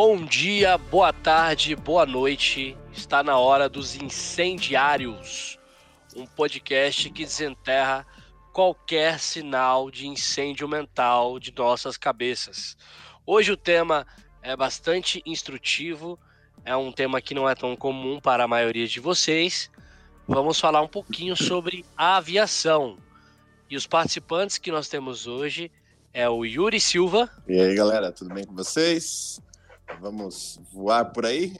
Bom dia, boa tarde, boa noite. Está na hora dos incendiários, um podcast que desenterra qualquer sinal de incêndio mental de nossas cabeças. Hoje o tema é bastante instrutivo, é um tema que não é tão comum para a maioria de vocês. Vamos falar um pouquinho sobre a aviação. E os participantes que nós temos hoje é o Yuri Silva. E aí, galera, tudo bem com vocês? Vamos voar por aí?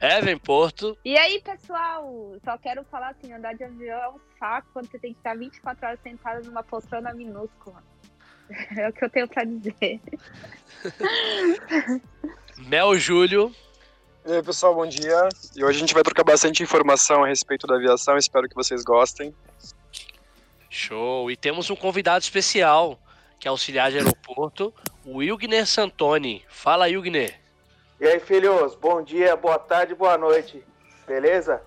Evan Porto. E aí, pessoal? Só quero falar assim: andar de avião é um saco quando você tem que estar 24 horas sentado numa poltrona minúscula. É o que eu tenho para dizer. Mel Júlio. E aí, pessoal, bom dia. E hoje a gente vai trocar bastante informação a respeito da aviação. Espero que vocês gostem. Show! E temos um convidado especial, que é auxiliar de aeroporto, o Wilgner Santoni. Fala, Wilgner. E aí, filhos, bom dia, boa tarde, boa noite. Beleza?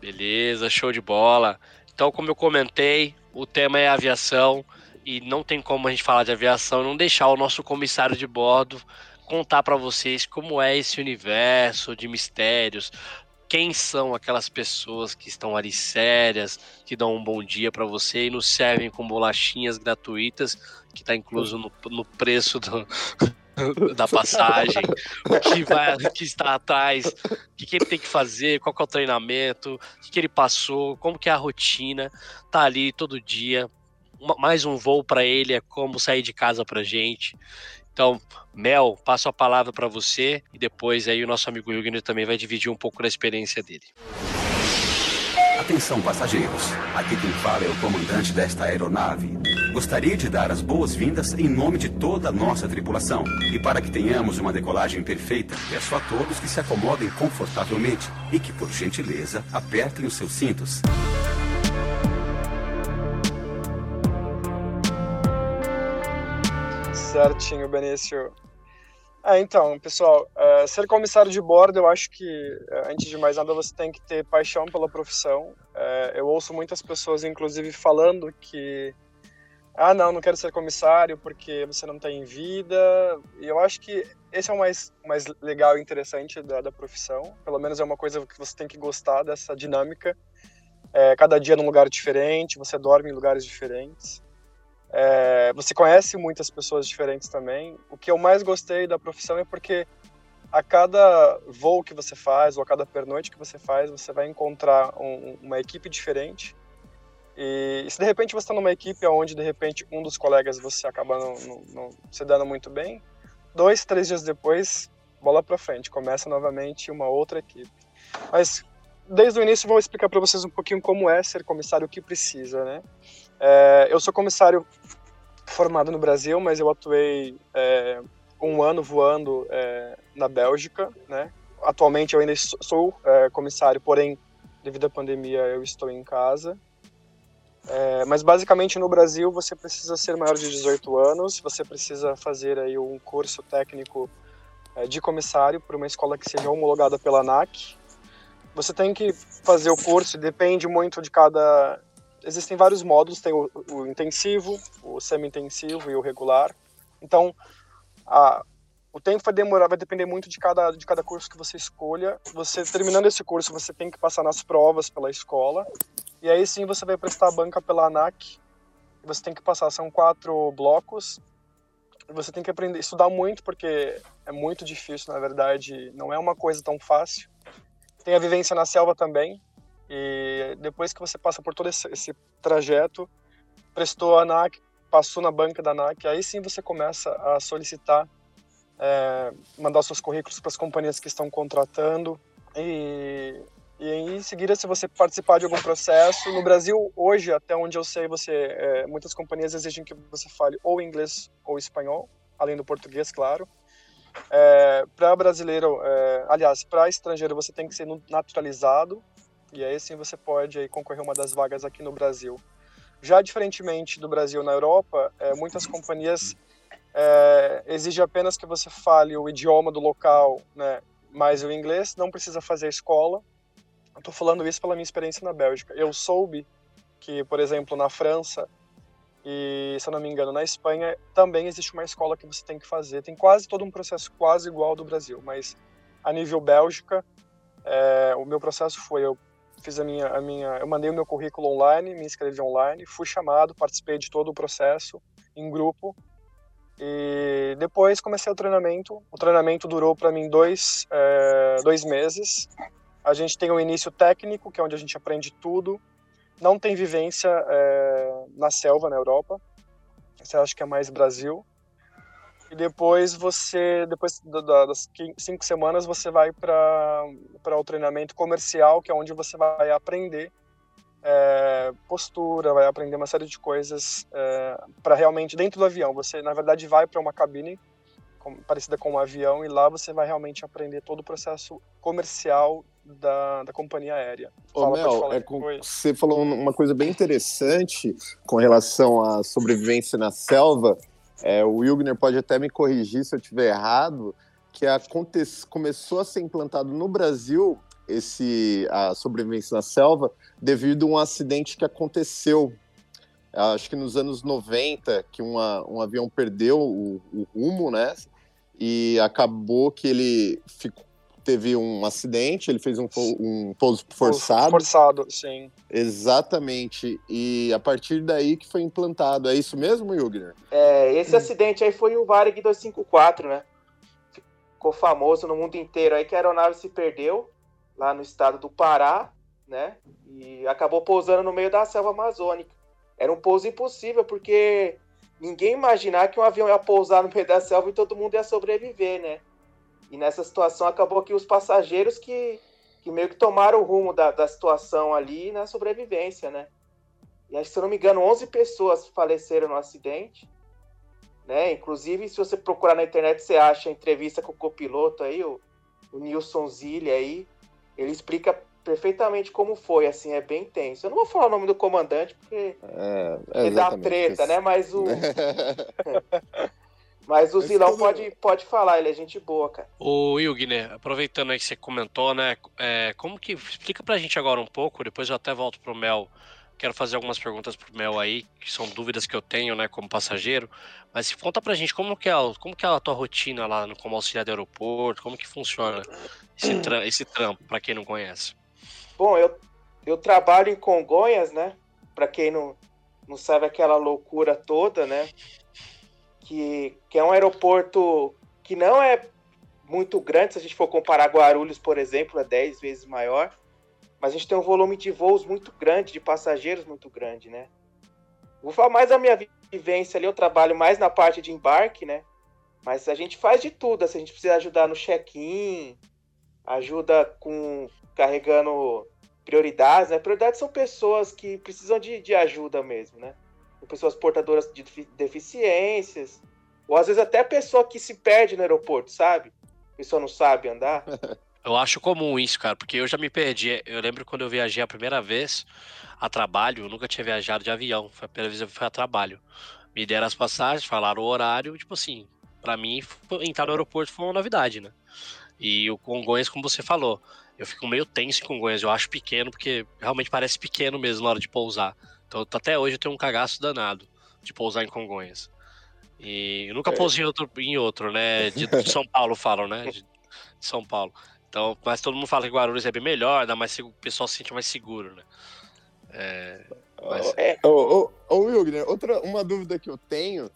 Beleza, show de bola. Então, como eu comentei, o tema é aviação e não tem como a gente falar de aviação não deixar o nosso comissário de bordo contar para vocês como é esse universo de mistérios, quem são aquelas pessoas que estão ali sérias, que dão um bom dia para você e nos servem com bolachinhas gratuitas, que está incluso no, no preço do, da passagem, o que, vai, o que está atrás, o que, que, ele tem que fazer, qual que é o treinamento, o que, que ele passou, como que é a rotina, tá ali todo dia. Mais um voo para ele é como sair de casa para gente. Então, Mel, passo a palavra para você e depois aí o nosso amigo Jürgen também vai dividir um pouco da experiência dele. Atenção, passageiros. Aqui quem fala é o comandante desta aeronave. Gostaria de dar as boas-vindas em nome de toda a nossa tripulação. E para que tenhamos uma decolagem perfeita, peço a todos que se acomodem confortavelmente e que, por gentileza, apertem os seus cintos. Certinho, Benício. Ah, então, pessoal, uh, ser comissário de bordo, eu acho que, uh, antes de mais nada, você tem que ter paixão pela profissão. Uh, eu ouço muitas pessoas, inclusive, falando que, ah, não, não quero ser comissário porque você não tem vida. E eu acho que esse é o mais, mais legal e interessante da, da profissão. Pelo menos é uma coisa que você tem que gostar dessa dinâmica. cada dia num lugar diferente, você dorme em lugares diferentes. É, você conhece muitas pessoas diferentes também. O que eu mais gostei da profissão é porque a cada voo que você faz ou a cada pernoite que você faz, você vai encontrar um, uma equipe diferente. E, se de repente você está numa equipe onde de repente um dos colegas você acaba não, não, não se dando muito bem, dois, três dias depois, bola para frente, começa novamente uma outra equipe. Mas desde o início vou explicar para vocês um pouquinho como é ser comissário, o que precisa, né? É, eu sou comissário formado no Brasil, mas eu atuei é, um ano voando é, na Bélgica, né? Atualmente eu ainda sou é, comissário, porém, devido à pandemia, eu estou em casa. É, mas basicamente no Brasil você precisa ser maior de 18 anos, você precisa fazer aí um curso técnico é, de comissário para uma escola que seja homologada pela ANAC. Você tem que fazer o curso, depende muito de cada existem vários módulos, tem o, o intensivo, o semi-intensivo e o regular. Então, a, o tempo vai demorar, vai depender muito de cada, de cada curso que você escolha. Você terminando esse curso, você tem que passar nas provas pela escola. E aí sim você vai prestar a banca pela ANAC. Você tem que passar, são quatro blocos. Você tem que aprender, estudar muito, porque é muito difícil, na verdade, não é uma coisa tão fácil. Tem a vivência na selva também, e depois que você passa por todo esse, esse trajeto, prestou a ANAC, passou na banca da ANAC, aí sim você começa a solicitar, é, mandar seus currículos para as companhias que estão contratando e, e em seguida, se você participar de algum processo, no Brasil hoje, até onde eu sei, você é, muitas companhias exigem que você fale ou inglês ou espanhol, além do português, claro. É, para brasileiro, é, aliás, para estrangeiro, você tem que ser naturalizado e aí sim você pode aí, concorrer uma das vagas aqui no Brasil. Já diferentemente do Brasil na Europa, é, muitas companhias é, exigem apenas que você fale o idioma do local, né, mais o inglês, não precisa fazer escola. Estou falando isso pela minha experiência na Bélgica. Eu soube que, por exemplo, na França, E, se eu não me engano, na Espanha também existe uma escola que você tem que fazer. Tem quase todo um processo quase igual ao do Brasil, mas a nível Bélgica, é, o meu processo foi eu fiz a minha, a minha, eu mandei o meu currículo online, me inscrevi online, fui chamado, participei de todo o processo em grupo e depois comecei o treinamento. O treinamento durou para mim dois, é, dois meses. A gente tem o início técnico, que é onde a gente aprende tudo. Não tem vivência é, na selva, na Europa. Você acha que é mais Brasil. E depois você, depois das cinco semanas, você vai para o treinamento comercial, que é onde você vai aprender é, postura, vai aprender uma série de coisas é, para realmente dentro do avião. Você, na verdade, vai para uma cabine com, parecida com um avião e lá você vai realmente aprender todo o processo comercial da, da companhia aérea. Fala, Ô, Mel, é com, você falou uma coisa bem interessante com relação à sobrevivência na selva. É, o Wilgner pode até me corrigir se eu estiver errado, que aconte... começou a ser implantado no Brasil esse a sobrevivência na selva devido a um acidente que aconteceu. Acho que nos anos 90 que uma, um avião perdeu o, o rumo né? E acabou que ele ficou, teve um acidente, ele fez um, um pouso forçado. Forçado, sim. Exatamente. E a partir daí que foi implantado. É isso mesmo, Jugner? É, esse hum. acidente aí foi o Varig 254, né? Ficou famoso no mundo inteiro aí que a aeronave se perdeu lá no estado do Pará, né? E acabou pousando no meio da selva amazônica. Era um pouso impossível, porque ninguém imaginar que um avião ia pousar no meio da selva e todo mundo ia sobreviver, né? E nessa situação acabou que os passageiros que, que meio que tomaram o rumo da, da situação ali na sobrevivência, né? E que, se eu não me engano, 11 pessoas faleceram no acidente. Né? Inclusive, se você procurar na internet, você acha a entrevista com o copiloto aí, o, o Nilson Zilli aí, ele explica perfeitamente como foi, assim, é bem tenso. Eu não vou falar o nome do comandante, porque é, é dá treta, né? Mas o. Mas o Zilão pode, pode falar, ele é gente boa, cara. O Wilgner, aproveitando aí que você comentou, né? É, como que. Explica pra gente agora um pouco, depois eu até volto pro Mel Quero fazer algumas perguntas pro Mel aí, que são dúvidas que eu tenho, né, como passageiro. Mas conta pra gente como que é, como que é a tua rotina lá no, como auxiliar do aeroporto, como que funciona esse, tra esse trampo, para quem não conhece. Bom, eu, eu trabalho em Congonhas, né? Para quem não, não sabe aquela loucura toda, né? Que, que é um aeroporto que não é muito grande, se a gente for comparar Guarulhos, por exemplo, é 10 vezes maior mas a gente tem um volume de voos muito grande, de passageiros muito grande, né? Vou falar mais da minha vivência ali, eu trabalho mais na parte de embarque, né? Mas a gente faz de tudo, assim, a gente precisa ajudar no check-in, ajuda com carregando prioridades, né? Prioridades são pessoas que precisam de, de ajuda mesmo, né? Pessoas portadoras de deficiências, ou às vezes até pessoa que se perde no aeroporto, sabe? A pessoa não sabe andar. Eu acho comum isso, cara, porque eu já me perdi. Eu lembro quando eu viajei a primeira vez a trabalho, eu nunca tinha viajado de avião. Foi a primeira vez que eu fui a trabalho. Me deram as passagens, falaram o horário, tipo assim, para mim entrar no aeroporto foi uma novidade, né? E o Congonhas, como você falou, eu fico meio tenso em Congonhas, eu acho pequeno, porque realmente parece pequeno mesmo na hora de pousar. Então até hoje eu tenho um cagaço danado de pousar em Congonhas. E eu nunca é. pousei em outro, em outro né? De, de São Paulo falam, né? De, de São Paulo. Então, mas todo mundo fala que Guarulhos é bem melhor, ainda mais o pessoal se sente mais seguro, né? É, mas... é. Ô, ô, ô Wilgner, outra uma dúvida que eu tenho.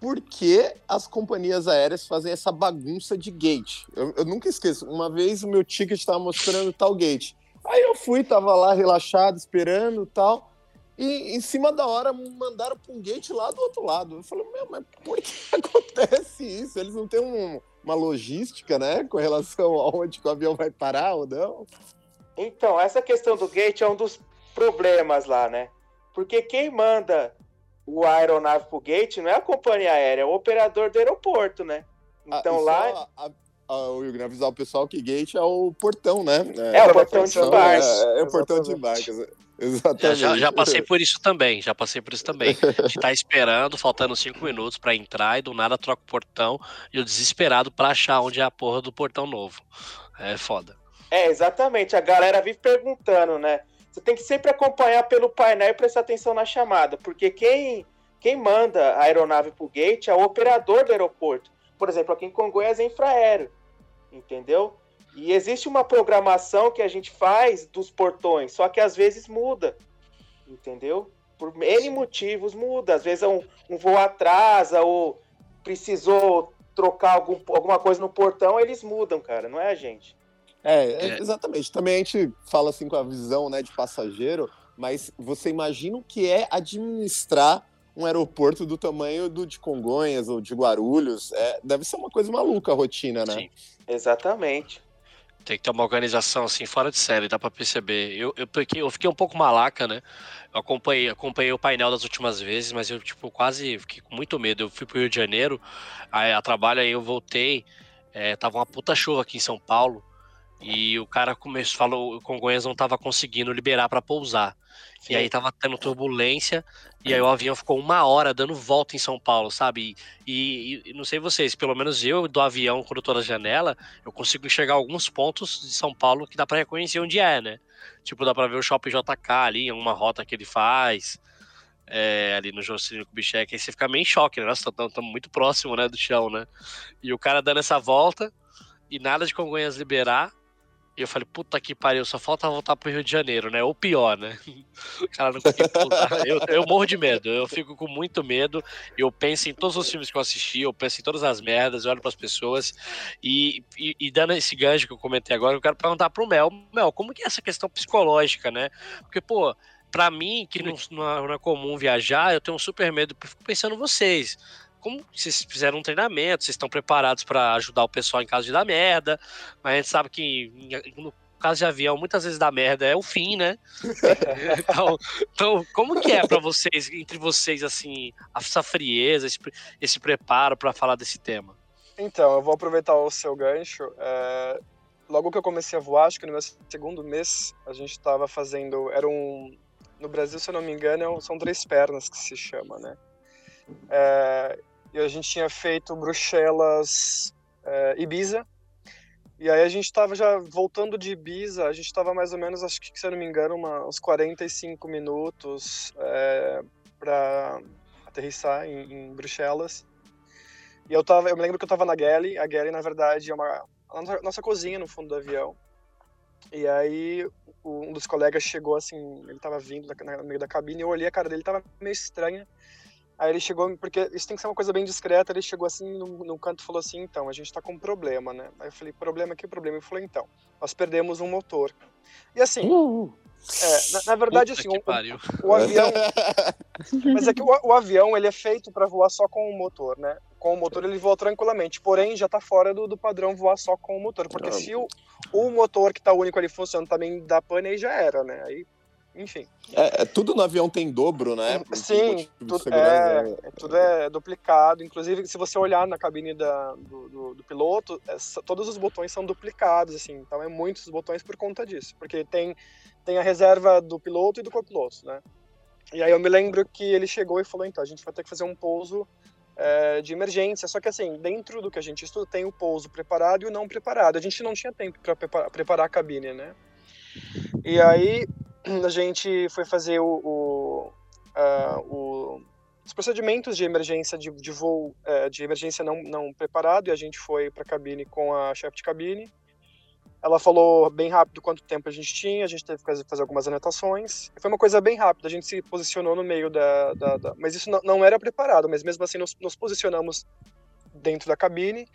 Por que as companhias aéreas fazem essa bagunça de gate? Eu, eu nunca esqueço. Uma vez o meu ticket estava mostrando tal gate. Aí eu fui, tava lá relaxado, esperando tal. E em cima da hora mandaram para um gate lá do outro lado. Eu falei, meu, mas por que acontece isso? Eles não têm um, uma logística, né, com relação aonde o avião vai parar ou não? Então, essa questão do gate é um dos problemas lá, né? Porque quem manda o aeronave pro gate não é a companhia aérea, é o operador do aeroporto, né? Ah, então ah, lá. A, a, o Wilgner avisar o pessoal que gate é o portão, né? É, é o portão de embarque. É, é, o portão de embarque. Exatamente. Já, já, passei por isso também, já passei por isso também. A gente tá esperando, faltando cinco minutos para entrar e do nada troca o portão e o desesperado para achar onde é a porra do portão novo. É foda. É, exatamente. A galera vive perguntando, né? Você tem que sempre acompanhar pelo painel e prestar atenção na chamada, porque quem quem manda a aeronave para o gate é o operador do aeroporto. Por exemplo, aqui em Congonhas é infraero, entendeu? E existe uma programação que a gente faz dos portões, só que às vezes muda, entendeu? Por N motivos muda. Às vezes um, um voo atrasa ou precisou trocar algum, alguma coisa no portão, eles mudam, cara, não é a gente. É, é, exatamente. Também a gente fala assim com a visão né, de passageiro, mas você imagina o que é administrar um aeroporto do tamanho do de Congonhas ou de Guarulhos. É, deve ser uma coisa maluca a rotina, né? Sim. Exatamente. Tem que ter uma organização assim fora de série, dá para perceber. Eu, eu, fiquei, eu fiquei um pouco malaca, né? Eu acompanhei, acompanhei o painel das últimas vezes, mas eu tipo quase fiquei com muito medo. Eu fui pro Rio de Janeiro, aí a trabalho aí eu voltei, é, tava uma puta chuva aqui em São Paulo. E o cara começou, falou, o Congonhas não estava conseguindo liberar para pousar. Sim. E aí tava tendo turbulência, e aí o avião ficou uma hora dando volta em São Paulo, sabe? E, e, e não sei vocês, pelo menos eu do avião, quando eu tô na janela, eu consigo enxergar alguns pontos de São Paulo que dá para reconhecer onde é, né? Tipo, dá para ver o Shopping JK ali, uma rota que ele faz. É, ali no Juscelino Kubitschek, aí você fica meio em choque, né? Nossa, estamos muito próximo, né, do chão, né? E o cara dando essa volta e nada de Congonhas liberar, e eu falei, puta que pariu, só falta voltar pro Rio de Janeiro, né? Ou pior, né? O cara não conseguiu voltar. Eu, eu morro de medo, eu fico com muito medo. Eu penso em todos os filmes que eu assisti, eu penso em todas as merdas, eu olho pras pessoas. E, e, e dando esse gancho que eu comentei agora, eu quero perguntar pro Mel: Mel, como que é essa questão psicológica, né? Porque, pô, pra mim, que não, não é comum viajar, eu tenho um super medo, fico pensando vocês como vocês fizeram um treinamento, vocês estão preparados para ajudar o pessoal em caso de dar merda, mas a gente sabe que no caso de avião, muitas vezes dá merda é o fim, né? então, então, como que é para vocês, entre vocês, assim, essa frieza, esse, esse preparo para falar desse tema? Então, eu vou aproveitar o seu gancho. É, logo que eu comecei a voar, acho que no meu segundo mês, a gente estava fazendo. Era um. No Brasil, se eu não me engano, são três pernas que se chama, né? É, e a gente tinha feito Bruxelas, é, Ibiza. E aí a gente estava já voltando de Ibiza, a gente estava mais ou menos, acho que se eu não me engano, uma, uns 45 minutos é, para aterrissar em, em, Bruxelas. E eu tava, eu me lembro que eu estava na Galley, a Galley na verdade é uma a nossa, cozinha no fundo do avião. E aí um dos colegas chegou assim, ele estava vindo no meio da cabine, eu olhei a cara dele, estava meio estranha. Aí ele chegou, porque isso tem que ser uma coisa bem discreta, ele chegou assim no, no canto e falou assim, então, a gente tá com um problema, né? Aí eu falei, problema, que problema? Ele falou, então, nós perdemos um motor. E assim, uh, é, na, na, verdade, assim, o, o, avião... mas é que o, o avião, ele é feito para voar só com o motor, né? Com o motor ele voa tranquilamente, porém já tá fora do, do padrão voar só com o motor, porque se o, o motor que tá único ali funcionando também dá pane, aí já era, né? Aí enfim. É, é, tudo no avião tem dobro, né? Sim, tudo é, é, tudo é duplicado. Inclusive, se você olhar na cabine da, do, do, do piloto, é, todos os botões são duplicados, assim. Então, é muitos botões por conta disso. Porque tem, tem a reserva do piloto e do copiloto, né? E aí eu me lembro que ele chegou e falou, então, a gente vai ter que fazer um pouso é, de emergência. Só que, assim, dentro do que a gente estuda, tem o pouso preparado e o não preparado. A gente não tinha tempo para preparar, preparar a cabine, né? E aí a gente foi fazer o, o, uh, o os procedimentos de emergência de, de voo uh, de emergência não, não preparado e a gente foi para a cabine com a chefe de cabine. Ela falou bem rápido quanto tempo a gente tinha, a gente teve que fazer algumas anotações. Foi uma coisa bem rápida, a gente se posicionou no meio da. da, da... mas isso não, não, era preparado, mas mesmo assim nos, nos posicionamos dentro da cabine.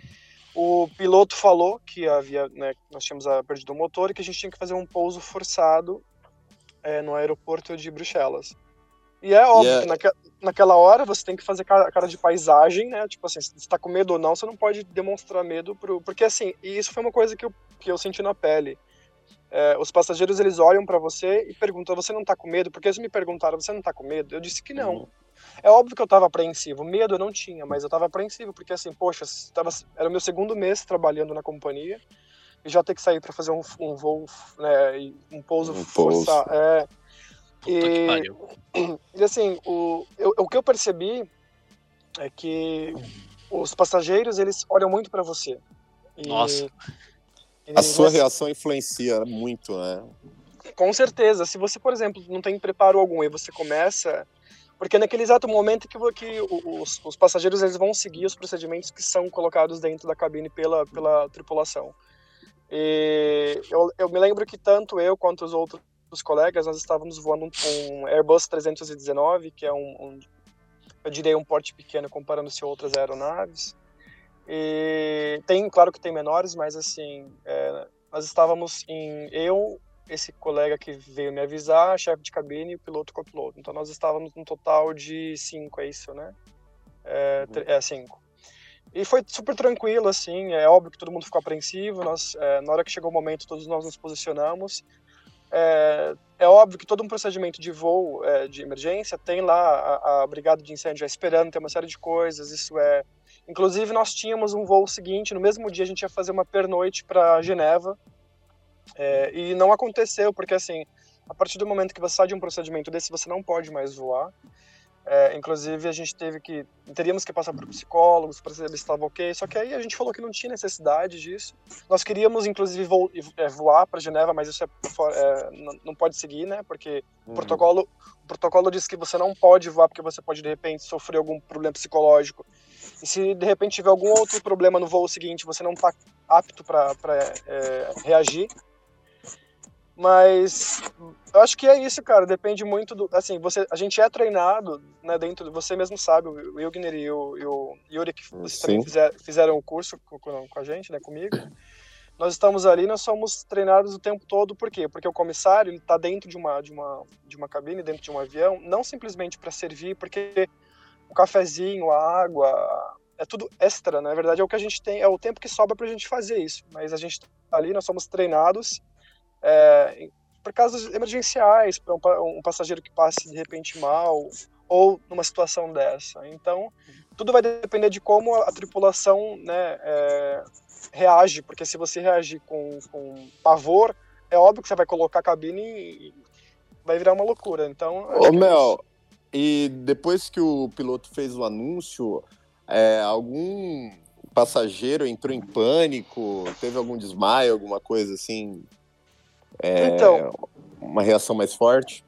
O piloto falou que havia, né, nós tínhamos perdido o motor e que a gente tinha que fazer um pouso forçado é, no aeroporto de Bruxelas. E é óbvio yeah. que naque, naquela hora você tem que fazer cara, cara, de paisagem, né? Tipo assim, se você tá com medo ou não, você não pode demonstrar medo pro... Porque assim, e isso foi uma coisa que eu, que eu senti na pele. É, os passageiros, eles olham para você e perguntam, você não tá com medo? Porque eles me perguntaram, você não tá com medo? Eu disse que não. Uhum. É óbvio que eu tava apreensivo. Medo eu não tinha, mas eu tava apreensivo, porque assim, poxa, tava, era o meu segundo mês trabalhando na companhia e já ter que sair para fazer um, um, voo, né, um pouso um forçar. É, e, e, assim, o, eu, o que eu percebi é que os passageiros eles olham muito para você. E, Nossa. E, a sua reação influencia muito, né? Com certeza. Se você, por exemplo, não tem preparo algum e você começa porque naquele exato momento que, que os, os, passageiros eles vão seguir os procedimentos que são colocados dentro da cabine pela, pela tripulação. E eu, eu me lembro que tanto eu quanto os outros colegas, nós estávamos voando um, um Airbus 319, que é um, um, eu diria um porte pequeno comparando-se a outras aeronaves. E tem, claro que tem menores, mas assim, é, nós estávamos em eu, esse colega que veio me avisar, chefe de cabine e o piloto copiloto. Então nós estávamos no total de cinco, é isso, né? É, uhum. é cinco. E foi super tranquilo, assim, é óbvio que todo mundo ficou apreensivo, nós, é, na hora que chegou o momento, todos nós nos posicionamos. É, é óbvio que todo um procedimento de voo é, de emergência tem lá a, a, brigada de incêndio já esperando, tem uma série de coisas, isso é... Inclusive, nós tínhamos um voo seguinte, no mesmo dia a gente ia fazer uma pernoite para Geneva, é, e não aconteceu, porque assim, a partir do momento que você sai de um procedimento desse, você não pode mais voar. É, inclusive, a gente teve que. Teríamos que passar por psicólogos para saber se estava ok. Só que aí a gente falou que não tinha necessidade disso. Nós queríamos, inclusive, vo é, voar para Geneva, mas isso é, é, não pode seguir, né? Porque uhum. o, protocolo, o protocolo diz que você não pode voar porque você pode, de repente, sofrer algum problema psicológico. E se, de repente, tiver algum outro problema no voo seguinte, você não está apto para é, reagir. Mas eu acho que é isso, cara. Depende muito do. Assim, você, a gente é treinado, né? Dentro. Você mesmo sabe, o Wilgner e o, e o Yuri, que também fizer, fizeram o curso com, com, a gente, né? Comigo. Nós estamos ali, nós somos treinados o tempo todo, por quê? Porque o comissário está dentro de uma, de, uma, de uma cabine, dentro de um avião, não simplesmente para servir, porque o cafezinho, a água, é tudo extra, né? na verdade é o que a gente tem, é o tempo que sobra para a gente fazer isso. Mas a gente está ali, nós somos treinados é, por casos emergenciais, para um, um, passageiro que passe de repente mal, ou numa situação dessa. Então, tudo vai depender de como a, a tripulação né, é, reage, porque se você reagir com, com pavor, é óbvio que você vai colocar a cabine e vai virar uma loucura. Então, Ô, é Mel, e depois que o piloto fez o anúncio, é, algum passageiro entrou em pânico, teve algum desmaio, alguma coisa assim? É, então, uma reação mais forte?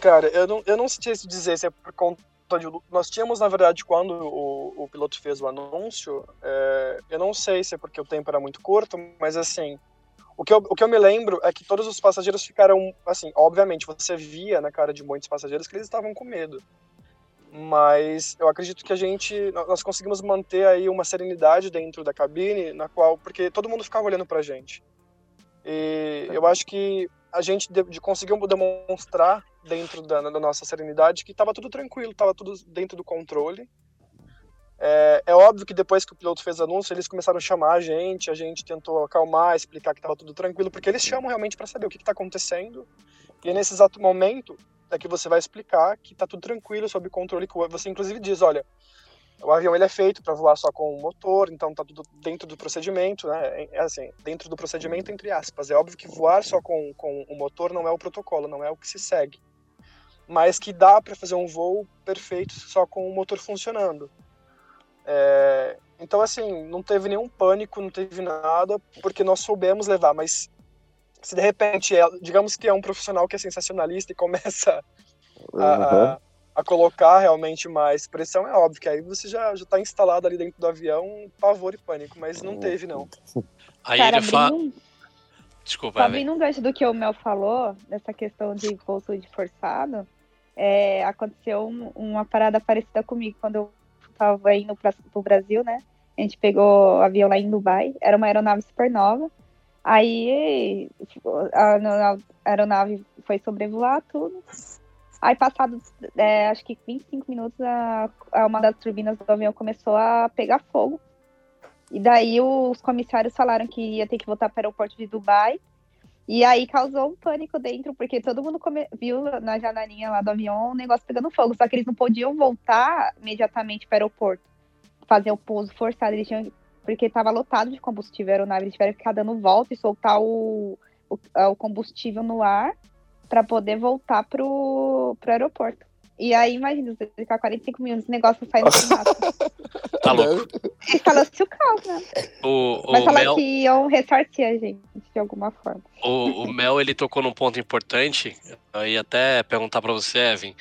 Cara, eu não, eu não sei se dizer se é por conta de. Nós tínhamos, na verdade, quando o, o piloto fez o anúncio, é, eu não sei se é porque o tempo era muito curto, mas assim. O que, eu, o que eu me lembro é que todos os passageiros ficaram, assim, obviamente, você via na cara de muitos passageiros que eles estavam com medo. Mas eu acredito que a gente, nós conseguimos manter aí uma serenidade dentro da cabine, na qual, porque todo mundo ficava olhando pra gente. E eu acho que a gente de, de conseguiu demonstrar dentro da, da nossa serenidade que estava tudo tranquilo, estava tudo dentro do controle. É, é, óbvio que depois que o piloto fez o anúncio, eles começaram a chamar a gente, a gente tentou acalmar, explicar que estava tudo tranquilo, porque eles chamam realmente para saber o que está acontecendo. E nesse exato momento é que você vai explicar que está tudo tranquilo, sob controle. Você inclusive diz, olha, o avião ele é feito para voar só com o motor, então tá tudo dentro do procedimento, né? É, é assim, dentro do procedimento entre aspas. É óbvio que voar só com, com o motor não é o protocolo, não é o que se segue. Mas que dá para fazer um voo perfeito só com o motor funcionando. É, então, assim, não teve nenhum pânico, não teve nada, porque nós soubemos levar. Mas se de repente, é, digamos que é um profissional que é sensacionalista e começa a, uhum a colocar realmente mais pressão, é óbvio que aí você já está instalado ali dentro do avião, pavor e pânico, mas não teve, não. Aí Cara, ele fala. Desculpa, Abrindo um gancho do que o Mel falou, dessa questão de voo de forçado, é, aconteceu um, uma parada parecida comigo quando eu estava indo para o Brasil, né? A gente pegou o avião lá em Dubai, era uma aeronave super nova. Aí a, a aeronave foi sobrevoar tudo. Aí, passado, é, acho que 25 minutos, a, a, uma das turbinas do avião começou a pegar fogo. E daí os comissários falaram que ia ter que voltar para o aeroporto de Dubai. E aí causou um pânico dentro, porque todo mundo come... viu na janelinha lá do avião o negócio pegando fogo. Só que eles não podiam voltar imediatamente para o aeroporto, fazer o pouso forçado. Eles tinham... Porque estava lotado de combustível a aeronave. Eles tiveram que ficar dando volta e soltar o, o, o combustível no ar para poder voltar pro, pro aeroporto. E aí, imagina, você ficar 45 minutos, o negócio sai no fumaça. tá louco. Instalou-se o caos, né? O, o Mas falou Mel... que iam ressartir a gente, de alguma forma. O, o Mel, ele tocou num ponto importante, eu ia até perguntar para você, Evan,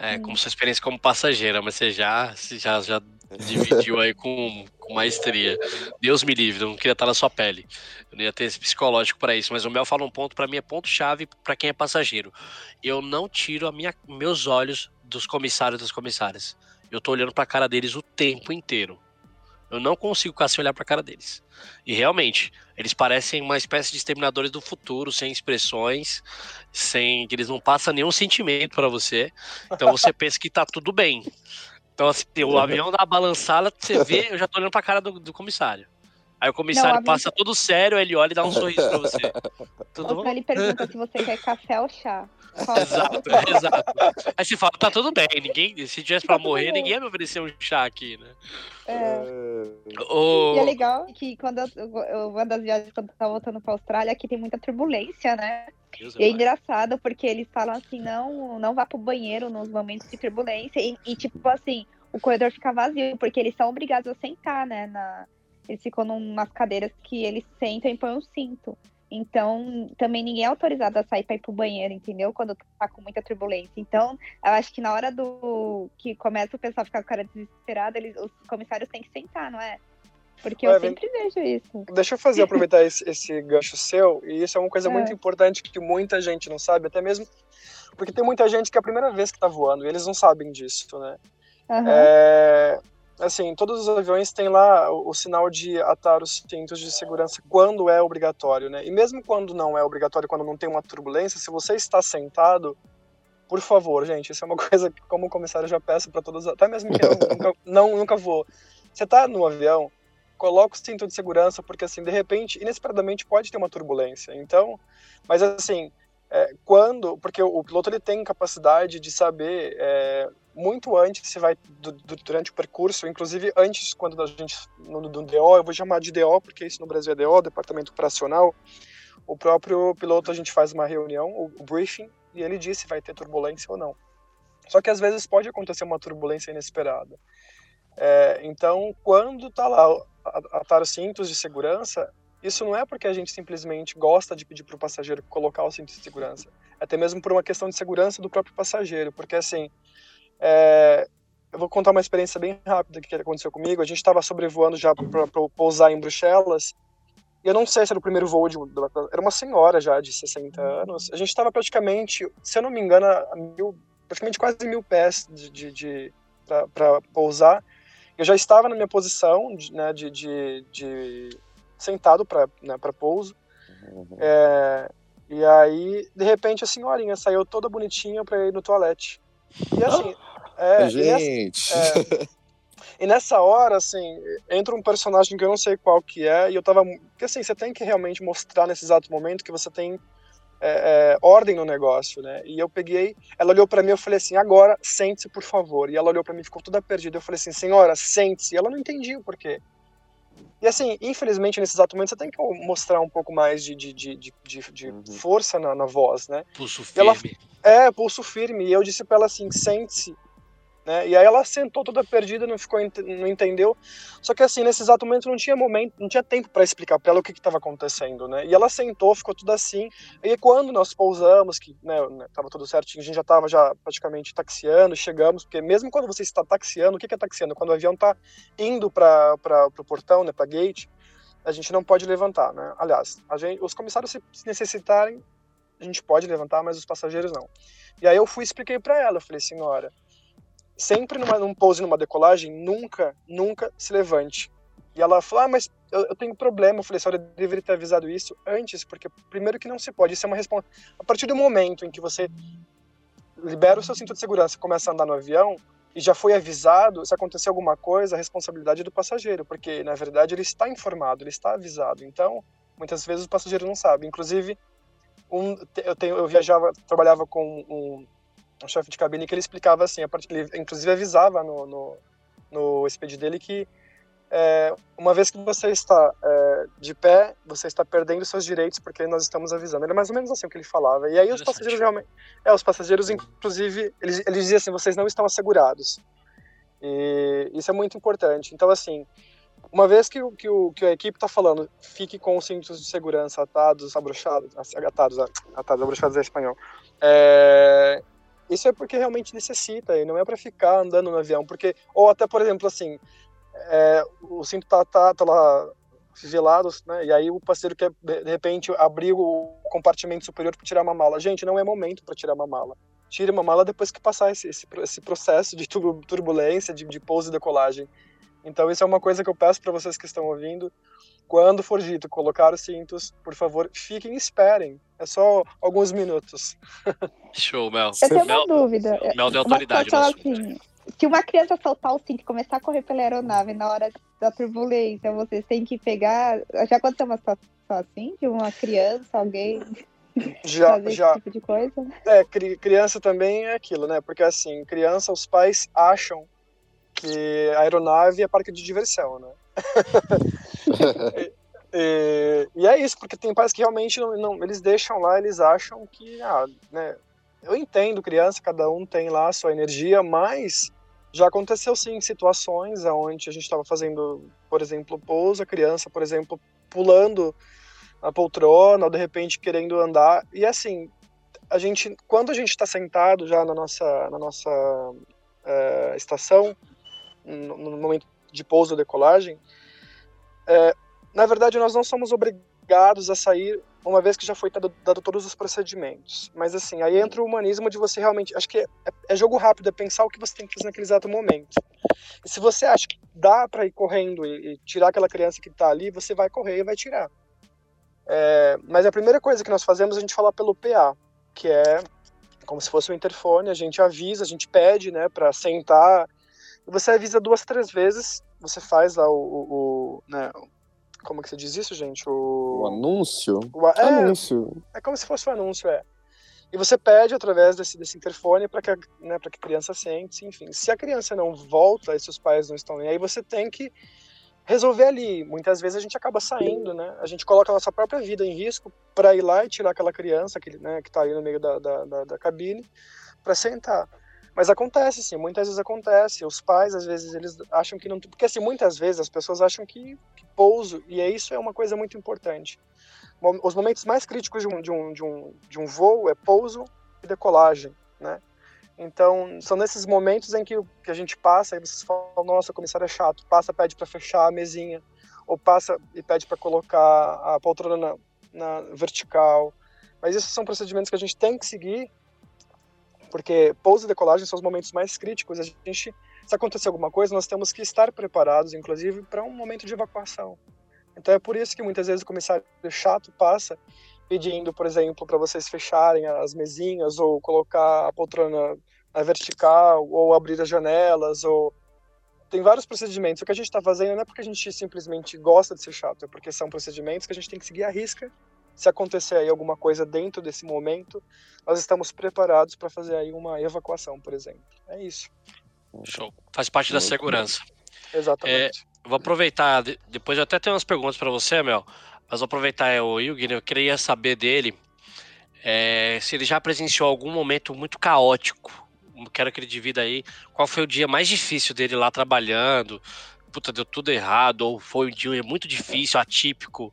É, hum. como sua experiência como passageira, mas você já, você já, já dividiu aí com, com, maestria. Deus me livre, eu não queria estar na sua pele. Eu não ia ter esse psicológico para isso. Mas o Mel fala um ponto, para mim é ponto-chave para quem é passageiro. Eu não tiro a minha, meus olhos dos comissários e das comissárias. Eu tô olhando para a cara deles o tempo inteiro. Eu não consigo ficar sem olhar para a cara deles. E realmente, eles parecem uma espécie de exterminadores do futuro, sem expressões, sem que eles não passam nenhum sentimento para você. Então você pensa que tá tudo bem. Então, assim, o avião dá uma balançada, você vê, eu já tô olhando pra cara do, do comissário. Aí o comissário não, passa todo sério, ele olha e dá um sorriso pra você. Tudo bom? ele pergunta se você quer café ou chá. exato, exato. Aí você fala, tá tudo bem, ninguém, se tivesse pra tá morrer, ninguém ia me oferecer um chá aqui, né? É. O... E é legal que quando eu, uma das viagens, quando eu tava voltando pra Austrália, aqui tem muita turbulência, né? Deus e é engraçado porque eles falam assim, não, não vá pro banheiro nos momentos de turbulência. E, e tipo assim, o corredor fica vazio, porque eles são obrigados a sentar, né? Na, eles ficam numas cadeiras que eles sentam e põem um cinto. Então, também ninguém é autorizado a sair para ir pro banheiro, entendeu? Quando tá com muita turbulência. Então, eu acho que na hora do que começa o pessoal a ficar com a cara desesperada, eles, os comissários têm que sentar, não é? Porque eu sempre vejo isso. Deixa eu fazer aproveitar esse, esse, gancho seu, e isso é uma coisa é. muito importante que muita gente não sabe, até mesmo porque tem muita gente que é a primeira vez que tá voando e eles não sabem disso, né? Uhum. É, assim, todos os aviões têm lá o, o, sinal de atar os cintos de segurança quando é obrigatório, né? E mesmo quando não é obrigatório, quando não tem uma turbulência, se você está sentado, por favor, gente, isso é uma coisa que, como comissário, já peço para todos, até mesmo que eu nunca, não, nunca vou. Você está no avião, coloca o cinto de segurança, porque assim, de repente, inesperadamente pode ter uma turbulência. Então, mas assim, é, quando, porque o, o, piloto ele tem capacidade de saber é, muito antes se vai do, do, durante o percurso, inclusive antes quando a gente no, no, DO, eu vou chamar de DO porque isso no Brasil é DO, Departamento Operacional. O próprio piloto a gente faz uma reunião, o, o briefing, e ele diz se vai ter turbulência ou não. Só que às vezes pode acontecer uma turbulência inesperada. É, então, quando tá lá atar os cintos de segurança, isso não é porque a gente simplesmente gosta de pedir para o passageiro colocar o cinto de segurança, é até mesmo por uma questão de segurança do próprio passageiro, porque assim, é, eu vou contar uma experiência bem rápida que aconteceu comigo. A gente estava sobrevoando já para pousar em Bruxelas. Eu não sei se era o primeiro voo de. Era uma senhora já de 60 anos. A gente estava praticamente, se eu não me engano, mil, praticamente quase mil pés de, de, de para pousar. Eu já estava na minha posição de, né, de, de, de sentado para né, pouso. Uhum. É, e aí, de repente, a senhorinha saiu toda bonitinha para ir no toalete. E assim, é, Gente. E nessa, é, e nessa hora, assim, entra um personagem que eu não sei qual que é, e eu tava. Porque assim, você tem que realmente mostrar nesse exato momento que você tem é, é, ordem no negócio, né? E eu peguei, ela olhou para mim, eu falei assim, agora sente-se, por favor. E ela olhou para mim, ficou toda perdida. Eu falei assim, senhora, sente-se. E ela não entendia o porquê. E assim, infelizmente, nesse exato momento, você tem que mostrar um pouco mais de, de, de, de, de uhum. força na, na, voz, né? Pulso firme. Ela, é, pulso firme. E eu disse pra ela assim, sente-se. Né? E aí ela sentou toda perdida, não ficou, não entendeu. Só que assim, nesse exato momento não tinha momento, não tinha tempo para explicar para ela o que estava acontecendo, né? E ela sentou, ficou tudo assim. E quando nós pousamos, que né, né, tava tudo certinho, a gente já estava já praticamente taxiando, chegamos, porque mesmo quando você está taxiando, o que é taxiando? Quando o avião está indo para o portão, né, para gate, a gente não pode levantar, né? Aliás, gente, os comissários se necessitarem, a gente pode levantar, mas os passageiros não. E aí eu fui expliquei para ela, eu falei, senhora, sempre numa, num pouso numa decolagem, nunca, nunca se levante. E ela falou, ah, mas eu, eu tenho problema. Eu falei, senhora deveria ter avisado isso antes, porque primeiro que não se pode, isso é uma resposta. A partir do momento em que você libera o seu cinto de segurança começa a andar no avião, e já foi avisado, se acontecer alguma coisa, a responsabilidade é do passageiro, porque na verdade ele está informado, ele está avisado. Então, muitas vezes o passageiro não sabe. Inclusive, um, eu, tenho, eu viajava, trabalhava com um, um chefe de cabine que ele explicava assim, ele inclusive avisava no, no, no speed dele que é, uma vez que você está é, de pé, você está perdendo seus direitos porque nós estamos avisando. Era mais ou menos assim o que ele falava. E aí os passageiros realmente, é, os passageiros inclusive, eles, eles diziam assim, vocês não estão assegurados. E isso é muito importante. Então assim, uma vez que, que, o, que a equipe está falando, fique com os cintos de segurança atados, abrochados, atados, atados, abrochados é espanhol. É, isso é porque realmente necessita, e não é para ficar andando no avião, porque ou até por exemplo assim, é, o cinto tá, tá, tá lá gelados, né? E aí o parceiro quer de repente abrir o compartimento superior para tirar uma mala. Gente, não é momento para tirar uma mala. Tire uma mala depois que passar esse, esse, esse processo de turbulência, de, de pouso e decolagem. Então isso é uma coisa que eu peço para vocês que estão ouvindo. Quando for dito colocar os cintos, por favor, fiquem e esperem. É só alguns minutos. Show, Mel. Eu tenho uma dúvida. Mel de autoridade. Assim, se uma criança soltar o cinto e começar a correr pela aeronave na hora da turbulência, vocês têm que pegar. Já aconteceu uma situação assim de uma criança, alguém já, fazer já. esse tipo de coisa? É, cri criança também é aquilo, né? Porque assim, criança, os pais acham que a aeronave é parque de diversão, né? e, e, é isso, porque tem pais que realmente não, não, eles deixam lá, eles acham que, ah, né? Eu entendo, criança, cada um tem lá a sua energia, mas já aconteceu sim situações onde a gente estava fazendo, por exemplo, pouso, a criança, por exemplo, pulando a poltrona, ou de repente querendo andar. E assim, a gente, quando a gente está sentado já na nossa, na nossa é, estação, no, no, momento de pouso ou decolagem, é, na verdade nós não somos obrigados a sair uma vez que já foi dado, dado, todos os procedimentos. Mas assim, aí entra o humanismo de você realmente. Acho que é, é, jogo rápido, é pensar o que você tem que fazer naquele exato momento. E se você acha que dá para ir correndo e, e, tirar aquela criança que está ali, você vai correr e vai tirar. É, mas a primeira coisa que nós fazemos é a gente falar pelo PA, que é como se fosse um interfone, a gente avisa, a gente pede, né, para sentar. Você avisa duas, três vezes, você faz lá o, o, o né, como que você diz isso, gente? O, o anúncio? O, é, anúncio. É como se fosse um anúncio, é. E você pede através desse, desse interfone para que, né, que a criança sente, enfim. Se a criança não volta e seus pais não estão nem aí, você tem que resolver ali. Muitas vezes a gente acaba saindo, né? A gente coloca a nossa própria vida em risco para ir lá e tirar aquela criança que né, está aí no meio da, da, da, da cabine para sentar. Mas acontece, sim, muitas vezes acontece. Os pais, às vezes, eles acham que não. Porque, assim, muitas vezes as pessoas acham que, que pouso, e é isso é uma coisa muito importante. Os momentos mais críticos de um, de um, de um, de um voo é pouso e decolagem, né? Então, são nesses momentos em que, que a gente passa e vocês falam, nossa, o comissário é chato, passa, pede para fechar a mesinha, ou passa e pede para colocar a poltrona na, na vertical. Mas esses são procedimentos que a gente tem que seguir porque pouso e decolagem são os momentos mais críticos. A gente, se acontecer alguma coisa, nós temos que estar preparados, inclusive, para um momento de evacuação. Então é por isso que muitas vezes o comissário chato passa pedindo, por exemplo, para vocês fecharem as mesinhas ou colocar a poltrona na vertical ou abrir as janelas ou tem vários procedimentos. O que a gente está fazendo não é porque a gente simplesmente gosta de ser chato, é porque são procedimentos que a gente tem que seguir a risca se acontecer aí alguma coisa dentro desse momento, nós estamos preparados para fazer aí uma evacuação, por exemplo. É isso. Show. Faz parte da segurança. Exatamente. É, vou aproveitar, depois eu até tenho umas perguntas para você, Mel, mas vou aproveitar é, o Yugi, eu queria saber dele é, se ele já presenciou algum momento muito caótico. Quero que ele divida aí qual foi o dia mais difícil dele lá trabalhando. Puta, deu tudo errado, ou foi um dia muito difícil, atípico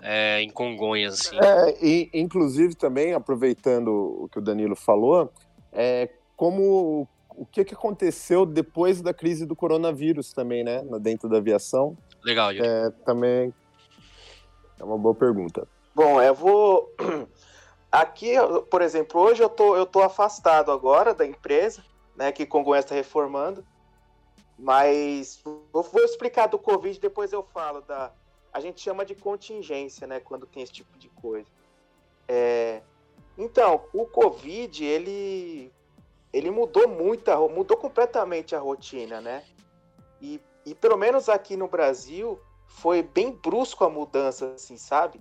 é, em Congonhas. Assim. É, e, inclusive também, aproveitando o que o Danilo falou, é, como o que, que aconteceu depois da crise do coronavírus também, né? Dentro da aviação. Legal, Yuri. É, também é uma boa pergunta. Bom, eu vou. Aqui, por exemplo, hoje eu tô, eu tô afastado agora da empresa, né? Que Congonhas está reformando. Mas vou, explicar do Covid, depois eu falo da, a gente chama de contingência, né, quando tem esse tipo de coisa. É, então, o Covid, ele, ele mudou muito, mudou completamente a rotina, né? E, e pelo menos aqui no Brasil, foi bem brusco a mudança, assim, sabe?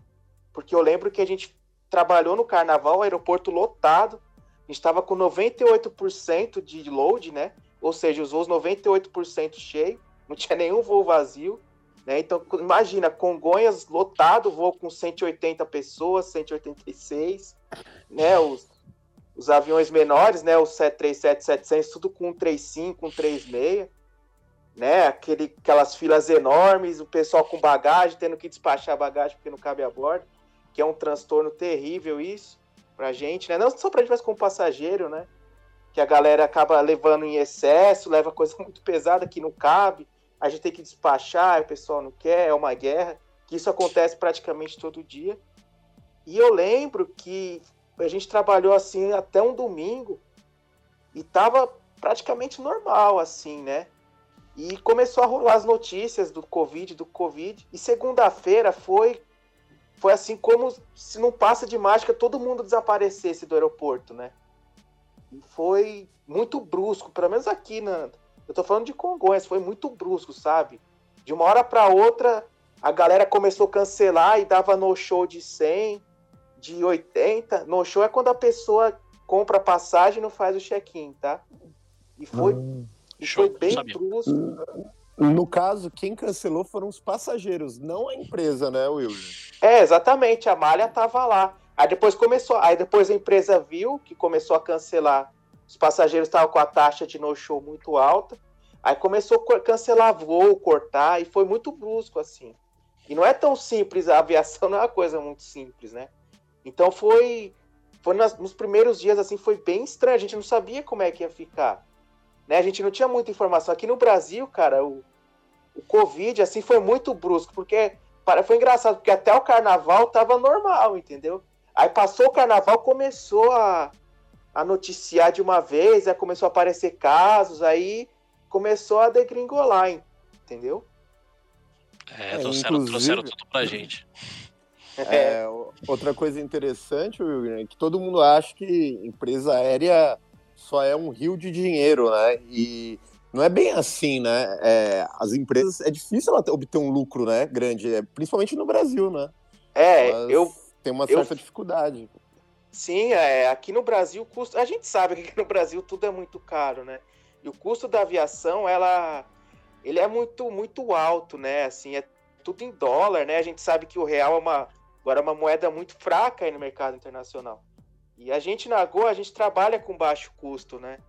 Porque eu lembro que a gente trabalhou no carnaval, aeroporto lotado, a gente estava com 98% de load, né? Ou seja, os voos 98% cheio, não tinha nenhum voo vazio. Né? Então, imagina, Congonhas lotado, voo com 180 pessoas, 186, né? Os, os aviões menores, né? Os 737, 700, tudo com 35, 36, né? Aquele, aquelas filas enormes, o pessoal com bagagem, tendo que despachar bagagem porque não cabe a bordo, que é um transtorno terrível isso pra gente, né? Não só pra gente, mas como passageiro, né? Que a galera acaba levando em excesso, leva coisa muito pesada que não cabe, a gente tem que despachar, o pessoal não quer, é uma guerra, que isso acontece praticamente todo dia. E eu lembro que a gente trabalhou assim até um domingo e tava praticamente normal, assim, né? E começou a rolar as notícias do Covid, do Covid. E segunda-feira foi foi assim como se não passa de mágica todo mundo desaparecesse do aeroporto, né? E foi muito brusco, pelo menos aqui na. Eu tô falando de Congonhas, foi muito brusco, sabe? De uma hora para outra, a galera começou a cancelar e dava no show de 100, de 80. No show é quando a pessoa compra passagem e não faz o check-in, tá? E foi, hum, e foi bem brusco. No caso, quem cancelou foram os passageiros, não a empresa, né, Will? É, exatamente. A malha tava lá. Aí depois começou, aí depois a empresa viu que começou a cancelar. Os passageiros estavam com a taxa de no-show muito alta. Aí começou a cancelar voo, cortar, e foi muito brusco, assim. E não é tão simples, a aviação não é uma coisa muito simples, né? Então foi. Foi nas, nos primeiros dias, assim, foi bem estranho. A gente não sabia como é que ia ficar. Né? A gente não tinha muita informação. Aqui no Brasil, cara, o, o Covid, assim, foi muito brusco, porque foi engraçado, porque até o carnaval tava normal, entendeu? Aí passou o carnaval, começou a, a noticiar de uma vez, aí começou a aparecer casos, aí começou a degringolar, entendeu? É, é trouxeram, trouxeram tudo pra gente. É, outra coisa interessante, Will, é que todo mundo acha que empresa aérea só é um rio de dinheiro, né? E não é bem assim, né? É, as empresas, é difícil ela obter um lucro, né, grande, é, principalmente no Brasil, né? É, Elas eu... Tem uma certa eu, dificuldade. Sim, é, aqui no Brasil, custo, a gente sabe que aqui no Brasil tudo é muito caro, né? E o custo da aviação, ela, ele é muito, muito alto, né? Assim, é tudo em dólar, né? A gente sabe que o real é uma, agora é uma moeda muito fraca aí no mercado internacional. E a gente na Gol, a gente trabalha com baixo custo, né?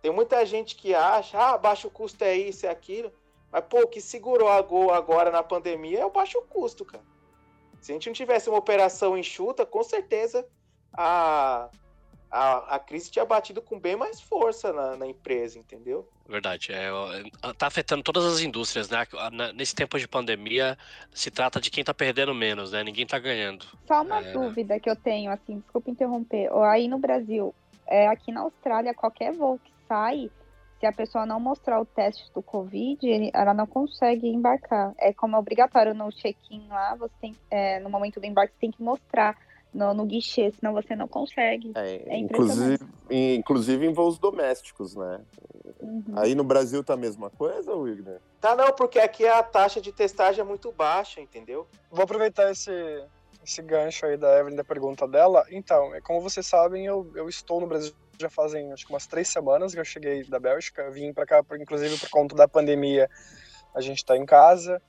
Tem muita gente que acha, ah, baixo custo é isso, é aquilo. Mas, pô, o que segurou a Gol agora na pandemia é o baixo custo, cara. Se a gente não tivesse uma operação enxuta, com certeza a, a, a crise tinha batido com bem mais força na, na empresa, entendeu? Verdade. É, tá afetando todas as indústrias, né? Nesse tempo de pandemia, se trata de quem tá perdendo menos, né? Ninguém tá ganhando. Só uma é... dúvida que eu tenho, assim, desculpa interromper. Aí no Brasil, é, aqui na Austrália, qualquer voo que sai, se a pessoa não mostrar o teste do Covid, ela não consegue embarcar. É como é obrigatório no check-in lá, você tem, é, no momento do embarque, você tem que mostrar no, no guichê, senão você não consegue. É, é inclusive, inclusive em voos domésticos, né? Uhum. Aí no Brasil tá a mesma coisa, Wigner? Tá não, porque aqui a taxa de testagem é muito baixa, entendeu? Vou aproveitar esse, esse gancho aí da Evelyn, da pergunta dela. Então, é como vocês sabem, eu, eu estou no Brasil já fazem acho que umas três semanas que eu cheguei da Bélgica. Vim para cá, por, inclusive por conta da pandemia, a gente está em casa.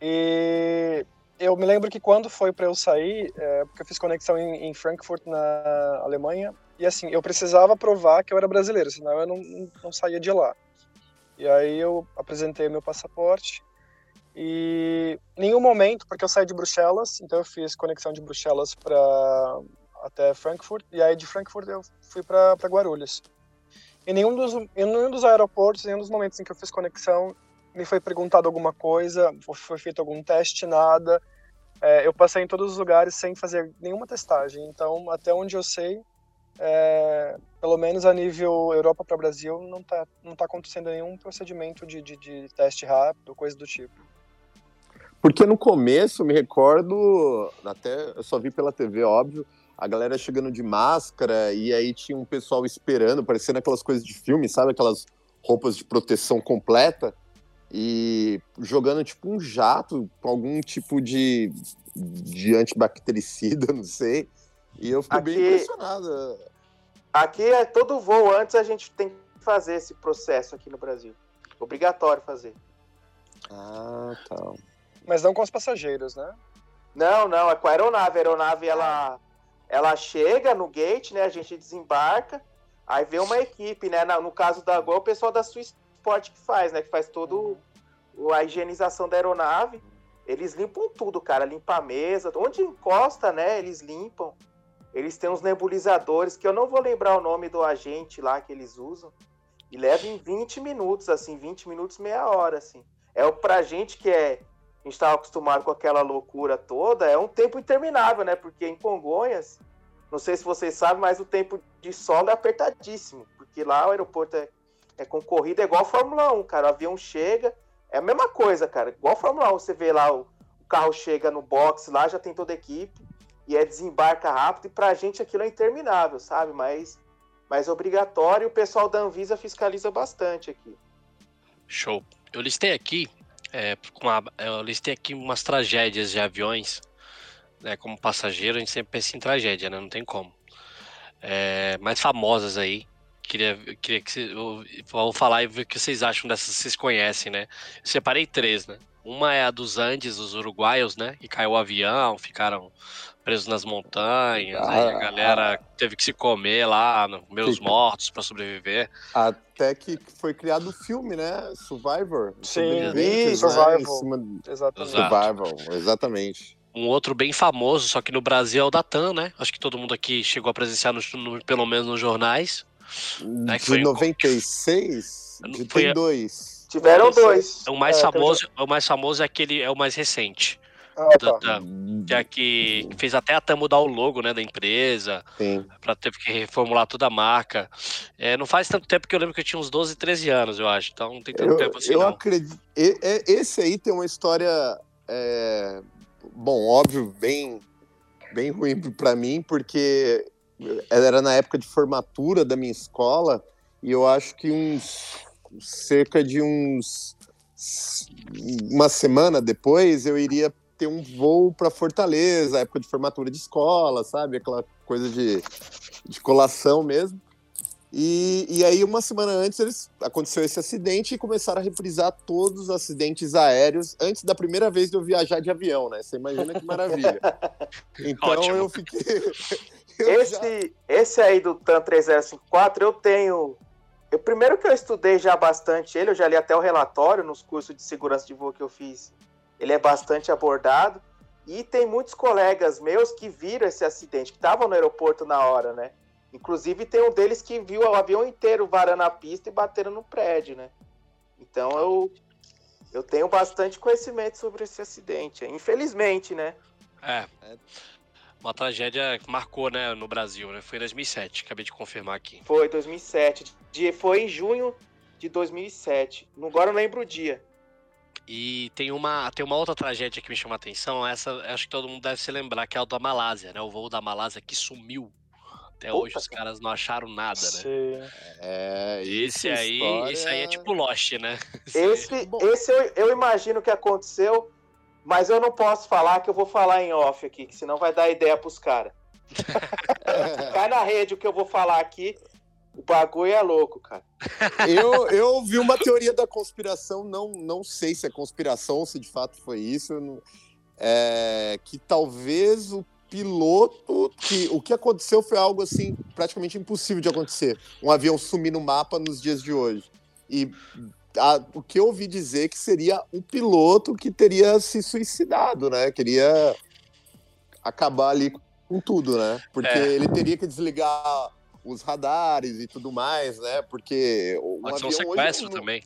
E eu me lembro que quando foi para eu sair, é, porque eu fiz conexão em, em, Frankfurt, na Alemanha, e assim, eu precisava provar que eu era brasileiro, senão eu não, não saía de lá. E aí eu apresentei meu passaporte, e nenhum momento, porque eu saí de Bruxelas, então eu fiz conexão de Bruxelas para até Frankfurt, e aí de Frankfurt eu fui para Guarulhos. Em nenhum, dos, em nenhum dos aeroportos, em nenhum dos momentos em que eu fiz conexão, me foi perguntado alguma coisa, foi feito algum teste, nada. É, eu passei em todos os lugares sem fazer nenhuma testagem. Então, até onde eu sei, é, pelo menos a nível Europa para Brasil, não está não tá acontecendo nenhum procedimento de, de, de teste rápido, coisa do tipo. Porque no começo, me recordo, até eu só vi pela TV, óbvio, a galera chegando de máscara e aí tinha um pessoal esperando, parecendo aquelas coisas de filme, sabe? Aquelas roupas de proteção completa e jogando tipo um jato com algum tipo de, de antibactericida, não sei. E eu fico aqui, bem impressionado. Aqui é todo voo antes a gente tem que fazer esse processo aqui no Brasil. Obrigatório fazer. Ah, tá. Mas não com os passageiros, né? Não, não, é com a aeronave. A aeronave ela, ela chega no gate, né? A gente desembarca, aí vem uma equipe, né? No caso da Gol, o pessoal da Swiss Sport que faz, né? Que faz todo a higienização da aeronave. Eles limpam tudo, cara. Limpa a mesa. Onde encosta, né? Eles limpam. eles têm uns nebulizadores que eu não vou lembrar o nome do agente lá que eles usam. E leva em 20 minutos, assim, 20 minutos, meia hora, assim. É o pra gente que é. A gente estava acostumado com aquela loucura toda, é um tempo interminável, né? Porque em Congonhas, não sei se vocês sabem, mas o tempo de solo é apertadíssimo. Porque lá o aeroporto é, é concorrido, é igual a Fórmula 1, cara. O avião chega, é a mesma coisa, cara. Igual a Fórmula 1, você vê lá, o, o carro chega no box lá, já tem toda a equipe e é desembarca rápido, e pra gente aquilo é interminável, sabe? Mas, mas obrigatório, o pessoal da Anvisa fiscaliza bastante aqui. Show. Eu listei aqui, é, uma, eu listei aqui umas tragédias de aviões, né? Como passageiro, a gente sempre pensa em tragédia, né? Não tem como. É, mais famosas aí. Queria, queria que eu vou falar e ver o que vocês acham dessas, vocês conhecem, né? Eu separei três, né? Uma é a dos Andes, os uruguaios, né? Que caiu o avião, ficaram presos nas montanhas, ah, a galera ah, teve que se comer lá, meus mortos para sobreviver. Até que foi criado o filme, né? Survivor. Sim, né? Survival. Cima... Exatamente. Survival, exatamente. Um outro bem famoso, só que no Brasil é o da TAM, né? Acho que todo mundo aqui chegou a presenciar, no, no, pelo menos nos jornais. Né? De 96? De foi, tem dois. Tiveram dois. O mais, é, famoso, o mais famoso é aquele, é o mais recente. Ah, tá. da, da, que fez até até mudar o logo né, da empresa, para ter que reformular toda a marca. É, não faz tanto tempo que eu lembro que eu tinha uns 12, 13 anos, eu acho. Então não tem tanto eu, tempo assim. Eu não. acredito. Esse aí tem uma história. É, bom, óbvio, bem, bem ruim para mim, porque era na época de formatura da minha escola e eu acho que uns cerca de uns uma semana depois eu iria ter um voo para Fortaleza, época de formatura de escola, sabe? Aquela coisa de, de colação mesmo. E, e aí, uma semana antes, eles, aconteceu esse acidente e começaram a reprisar todos os acidentes aéreos antes da primeira vez de eu viajar de avião, né? Você imagina que maravilha. Então Ótimo. eu fiquei. eu esse, já... esse aí do TAN 3054, eu tenho. Eu, primeiro que eu estudei já bastante ele, eu já li até o relatório nos cursos de segurança de voo que eu fiz ele é bastante abordado. E tem muitos colegas meus que viram esse acidente, que estavam no aeroporto na hora, né? Inclusive tem um deles que viu o avião inteiro varando a pista e batendo no prédio, né? Então eu, eu tenho bastante conhecimento sobre esse acidente, infelizmente, né? É, uma tragédia que marcou, né, no Brasil, né? Foi em 2007, acabei de confirmar aqui. Foi 2007, foi em junho de 2007. Agora eu não lembro o dia. E tem uma, tem uma outra tragédia que me chama a atenção, essa acho que todo mundo deve se lembrar, que é o da Malásia, né? O voo da Malásia que sumiu. Até Puta hoje os caras não acharam nada, né? Sim. É, esse aí, história... esse aí é tipo Lost, né? Esse, esse eu, eu imagino que aconteceu, mas eu não posso falar que eu vou falar em off aqui, que senão vai dar ideia pros caras. Cai na rede o que eu vou falar aqui. O bagulho é louco, cara. Eu, eu vi uma teoria da conspiração, não, não sei se é conspiração ou se de fato foi isso. Não, é, que talvez o piloto. que O que aconteceu foi algo assim praticamente impossível de acontecer. Um avião sumir no mapa nos dias de hoje. E a, o que eu ouvi dizer que seria o piloto que teria se suicidado, né? Queria acabar ali com tudo, né? Porque é. ele teria que desligar os radares e tudo mais, né? Porque um Pode ser um sequestro hoje, também.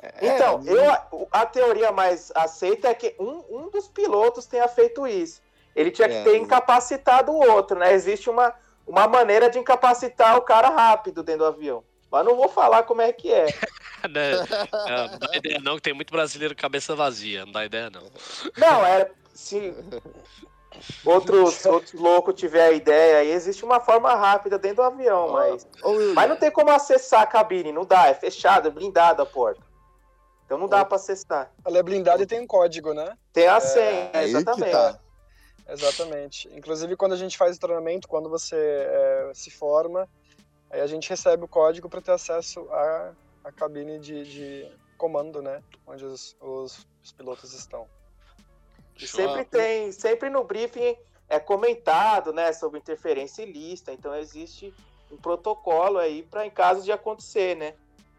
É, então, eu, a teoria mais aceita é que um, um dos pilotos tenha feito isso. Ele tinha que é, ter incapacitado o outro, né? Existe uma, uma maneira de incapacitar o cara rápido dentro do avião. Mas não vou falar como é que é. não, não, dá ideia não, que tem muito brasileiro cabeça vazia. Não dá ideia não. Não, é... Se, outros, outros loucos tiver a ideia, aí existe uma forma rápida dentro do avião, mas. mas não tem como acessar a cabine, não dá, é fechado, é blindada a porta. Então não dá para acessar. Ela é blindada e tem um código, né? Tem a senha, é, exatamente. Tá. Exatamente. Inclusive, quando a gente faz o treinamento, quando você é, se forma, aí a gente recebe o código para ter acesso à, à cabine de, de comando, né? Onde os, os, os pilotos estão. E sempre tem, sempre no briefing é comentado, né, sobre interferência ilícita, então existe um protocolo aí para em caso de acontecer, né?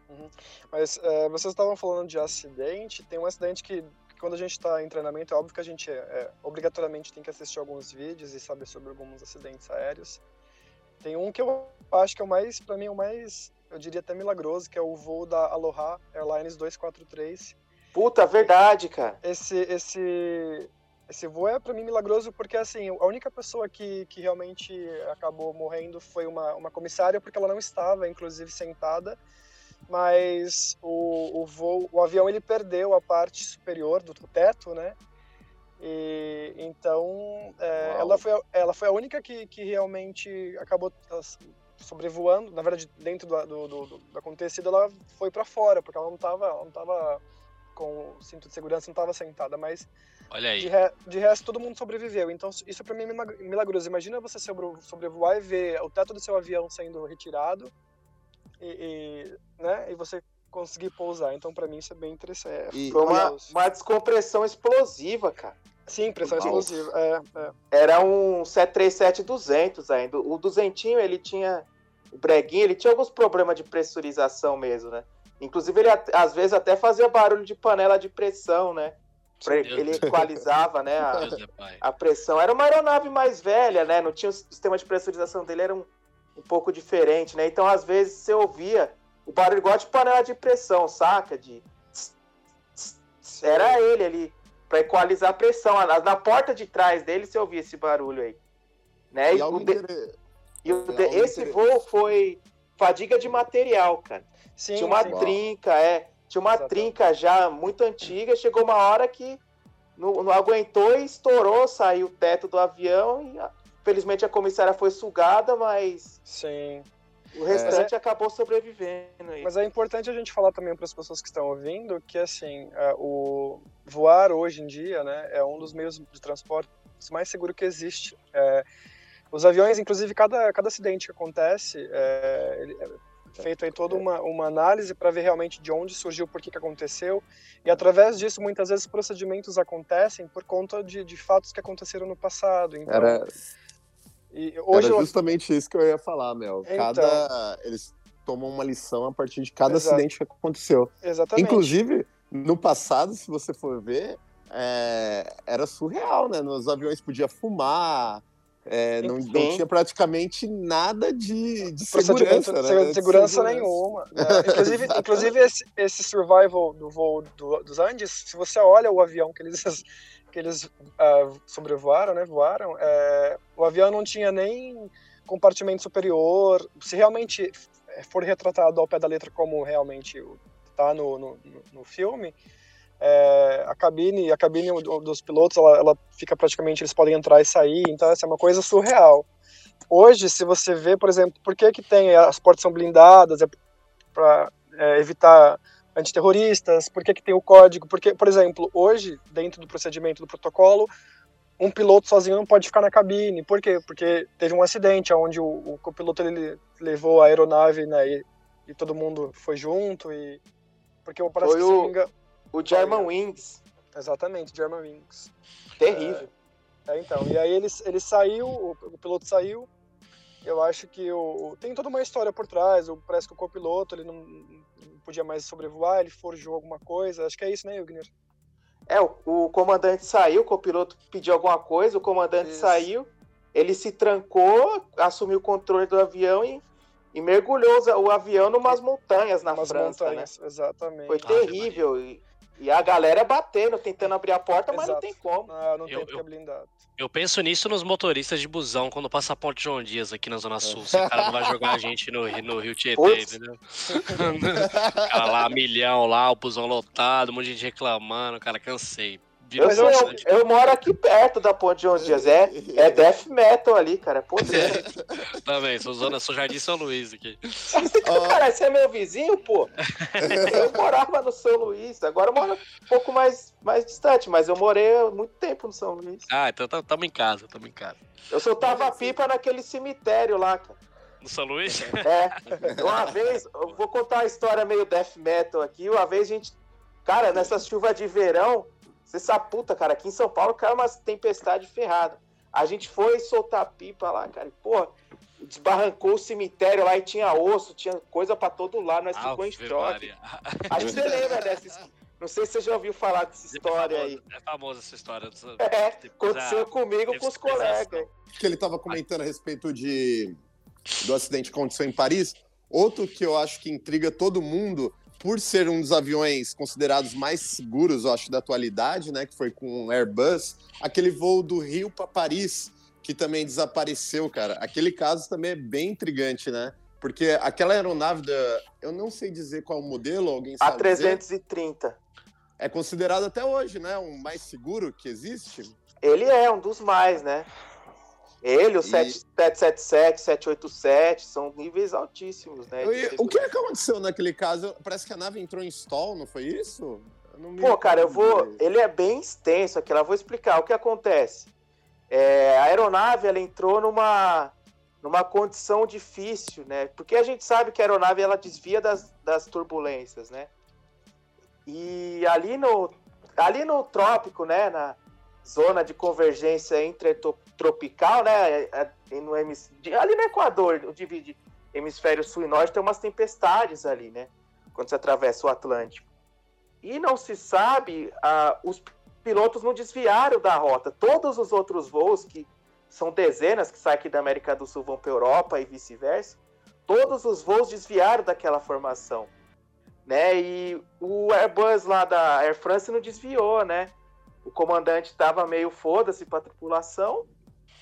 Uhum. Mas é, vocês estavam falando de acidente, tem um acidente que quando a gente está em treinamento, é óbvio que a gente é, obrigatoriamente tem que assistir alguns vídeos e saber sobre alguns acidentes aéreos. Tem um que eu acho que é o mais, para mim, é o mais, eu diria até milagroso, que é o voo da Aloha Airlines 243. Puta, verdade, cara. Esse, esse, esse voo é para mim milagroso porque, assim, a única pessoa que, que realmente acabou morrendo foi uma, uma comissária, porque ela não estava, inclusive, sentada mas o, o voo, o avião ele perdeu a parte superior do teto, né? E, então é, ela, foi, ela foi a única que, que realmente acabou sobrevoando, na verdade dentro do, do, do, do acontecido ela foi para fora porque ela não estava não tava com o cinto de segurança, não estava sentada, mas Olha aí. De, re, de, resto todo mundo sobreviveu. Então isso para mim é milagroso. Imagina você sobrevoar e ver o teto do seu avião sendo retirado e, e, né, e você conseguir pousar. Então, para mim, isso é bem interessante. E foi uma, uma descompressão explosiva, cara. Sim, pressão explosiva. É, é. Era um 737-200 ainda. O duzentinho, ele tinha... O breguinho, ele tinha alguns problemas de pressurização mesmo, né? Inclusive, ele às vezes até fazia barulho de panela de pressão, né? Ele equalizava, né, a, a, pressão. Era uma aeronave mais velha, né? Não tinha o sistema de pressurização dele, era um, um pouco diferente, né? Então, às vezes, você ouvia o barulho igual de panela de pressão, saca? De. Era ele ali, para equalizar a pressão. Na, na, porta de trás dele, você ouvia esse barulho aí. Né? E, e, o de... e o de... esse voo foi fadiga de material, cara. Sim, Tinha uma sim. trinca, é. Tinha uma Exatamente. trinca já muito antiga. Chegou uma hora que não, não aguentou e estourou, saiu o teto do avião e Felizmente a comissária foi sugada, mas. Sim. O restante é... acabou sobrevivendo. Aí. Mas é importante a gente falar também para as pessoas que estão ouvindo que, assim, é, o voar hoje em dia né, é um dos meios de transporte mais seguro que existe. É, os aviões, inclusive, cada, cada acidente que acontece, é, é feito aí toda uma, uma análise para ver realmente de onde surgiu, por que, que aconteceu. E através disso, muitas vezes, procedimentos acontecem por conta de, de fatos que aconteceram no passado. Então, Era e hoje Era justamente eu... isso que eu ia falar, Mel. Então... Cada. Eles tomam uma lição a partir de cada Exato. acidente que aconteceu. Exatamente. Inclusive, no passado, se você for ver, é... era surreal, né? Nos aviões podia fumar. É, não, não, tinha praticamente nada de, de segurança, né? de, segurança, de nenhuma. Né? Inclusive, inclusive esse, esse survival do voo do, dos Andes, se você olha o avião que eles que eles uh, sobrevoaram, né, voaram, é, o avião não tinha nem compartimento superior. Se realmente for retratado ao pé da letra como realmente está no, no, no, filme, é, a cabine, a cabine dos pilotos, ela, ela, fica praticamente, eles podem entrar e sair, então essa é uma coisa surreal. Hoje, se você vê, por exemplo, por que que tem as portas são blindadas, é para é, evitar antiterroristas, por que, que tem o código, porque, por exemplo, hoje, dentro do procedimento do protocolo, um piloto sozinho não pode ficar na cabine, por quê? Porque teve um acidente onde o, o copiloto ele levou a aeronave, né, e, e todo mundo foi junto, e porque parece foi que o, engano, o German Wings. Exatamente, German Wings. Terrível. É, é, então, e aí ele, ele saiu, o, o piloto saiu, eu acho que o, tem toda uma história por trás. O, parece que o copiloto ele não, não podia mais sobrevoar, ele forjou alguma coisa. Acho que é isso, né, Wagner? É, o, o, comandante saiu, o copiloto pediu alguma coisa, o comandante isso. saiu, ele se trancou, assumiu o controle do avião e, e mergulhou o avião numas montanhas na umas França, né? montanhas, né? Exatamente. Foi terrível. E, a galera batendo, tentando abrir a porta, mas não tem como. Não, não tem eu, porque é blindado. Eu penso nisso nos motoristas de busão quando passa a ponte João Dias aqui na Zona é. Sul. o cara não vai jogar a gente no, no Rio Tietê, Putz. entendeu? cara lá, milhão lá, o busão lotado, um monte de gente reclamando, cara, cansei. Eu, eu, eu, moro aqui perto da Ponte João Dias. É, é death metal ali, cara. Pô, é. Também, sou, zona, sou Jardim São Luís aqui. cara, você é meu vizinho, pô? Eu morava no São Luís. Agora eu moro um pouco mais, mais distante, mas eu morei muito tempo no São Luís. Ah, então tamo em casa, tamo em casa. Eu soltava pipa naquele cemitério lá, cara. No São Luís? É. Uma vez, eu vou contar uma história meio death metal aqui. Uma vez a gente. Cara, nessa chuva de verão, você sabe, puta, cara, aqui em São Paulo caiu uma tempestade ferrada. A gente foi soltar pipa lá, cara, e, pô, desbarrancou o cemitério lá e tinha osso, tinha coisa para todo lado, nós ficou em choque. Acho que você lembra dessa Não sei se você já ouviu falar dessa é história é aí. É famosa essa história. É, aconteceu comigo com os colegas. Que ele tava comentando a respeito de do acidente que aconteceu em Paris. Outro que eu acho que intriga todo mundo, por ser um dos aviões considerados mais seguros, eu acho, da atualidade, né? Que foi com o Airbus, aquele voo do Rio para Paris, que também desapareceu, cara. Aquele caso também é bem intrigante, né? Porque aquela aeronave da. Eu não sei dizer qual modelo, alguém sabe. A330. Dizer, é considerado até hoje, né? O mais seguro que existe. Ele é um dos mais, né? Ele, o e... 777, 787, são níveis altíssimos, né? o que, é que aconteceu naquele caso? Parece que a nave entrou em stall, não foi isso? Pô, cara, eu vou. Ele é bem extenso aqui, eu vou explicar o que acontece. É, a aeronave ela entrou numa, numa condição difícil, né? Porque a gente sabe que a aeronave ela desvia das, das turbulências, né? E ali no, ali no trópico, né? Na zona de convergência intertropical, né? É, é, no, ali no Equador, divide hemisfério sul e norte, tem umas tempestades ali, né? Quando você atravessa o Atlântico. E não se sabe, ah, os pilotos não desviaram da rota. Todos os outros voos, que são dezenas que saem aqui da América do Sul, vão para a Europa e vice-versa, todos os voos desviaram daquela formação. Né? E o Airbus lá da Air France não desviou, né? O comandante estava meio foda-se para a tripulação.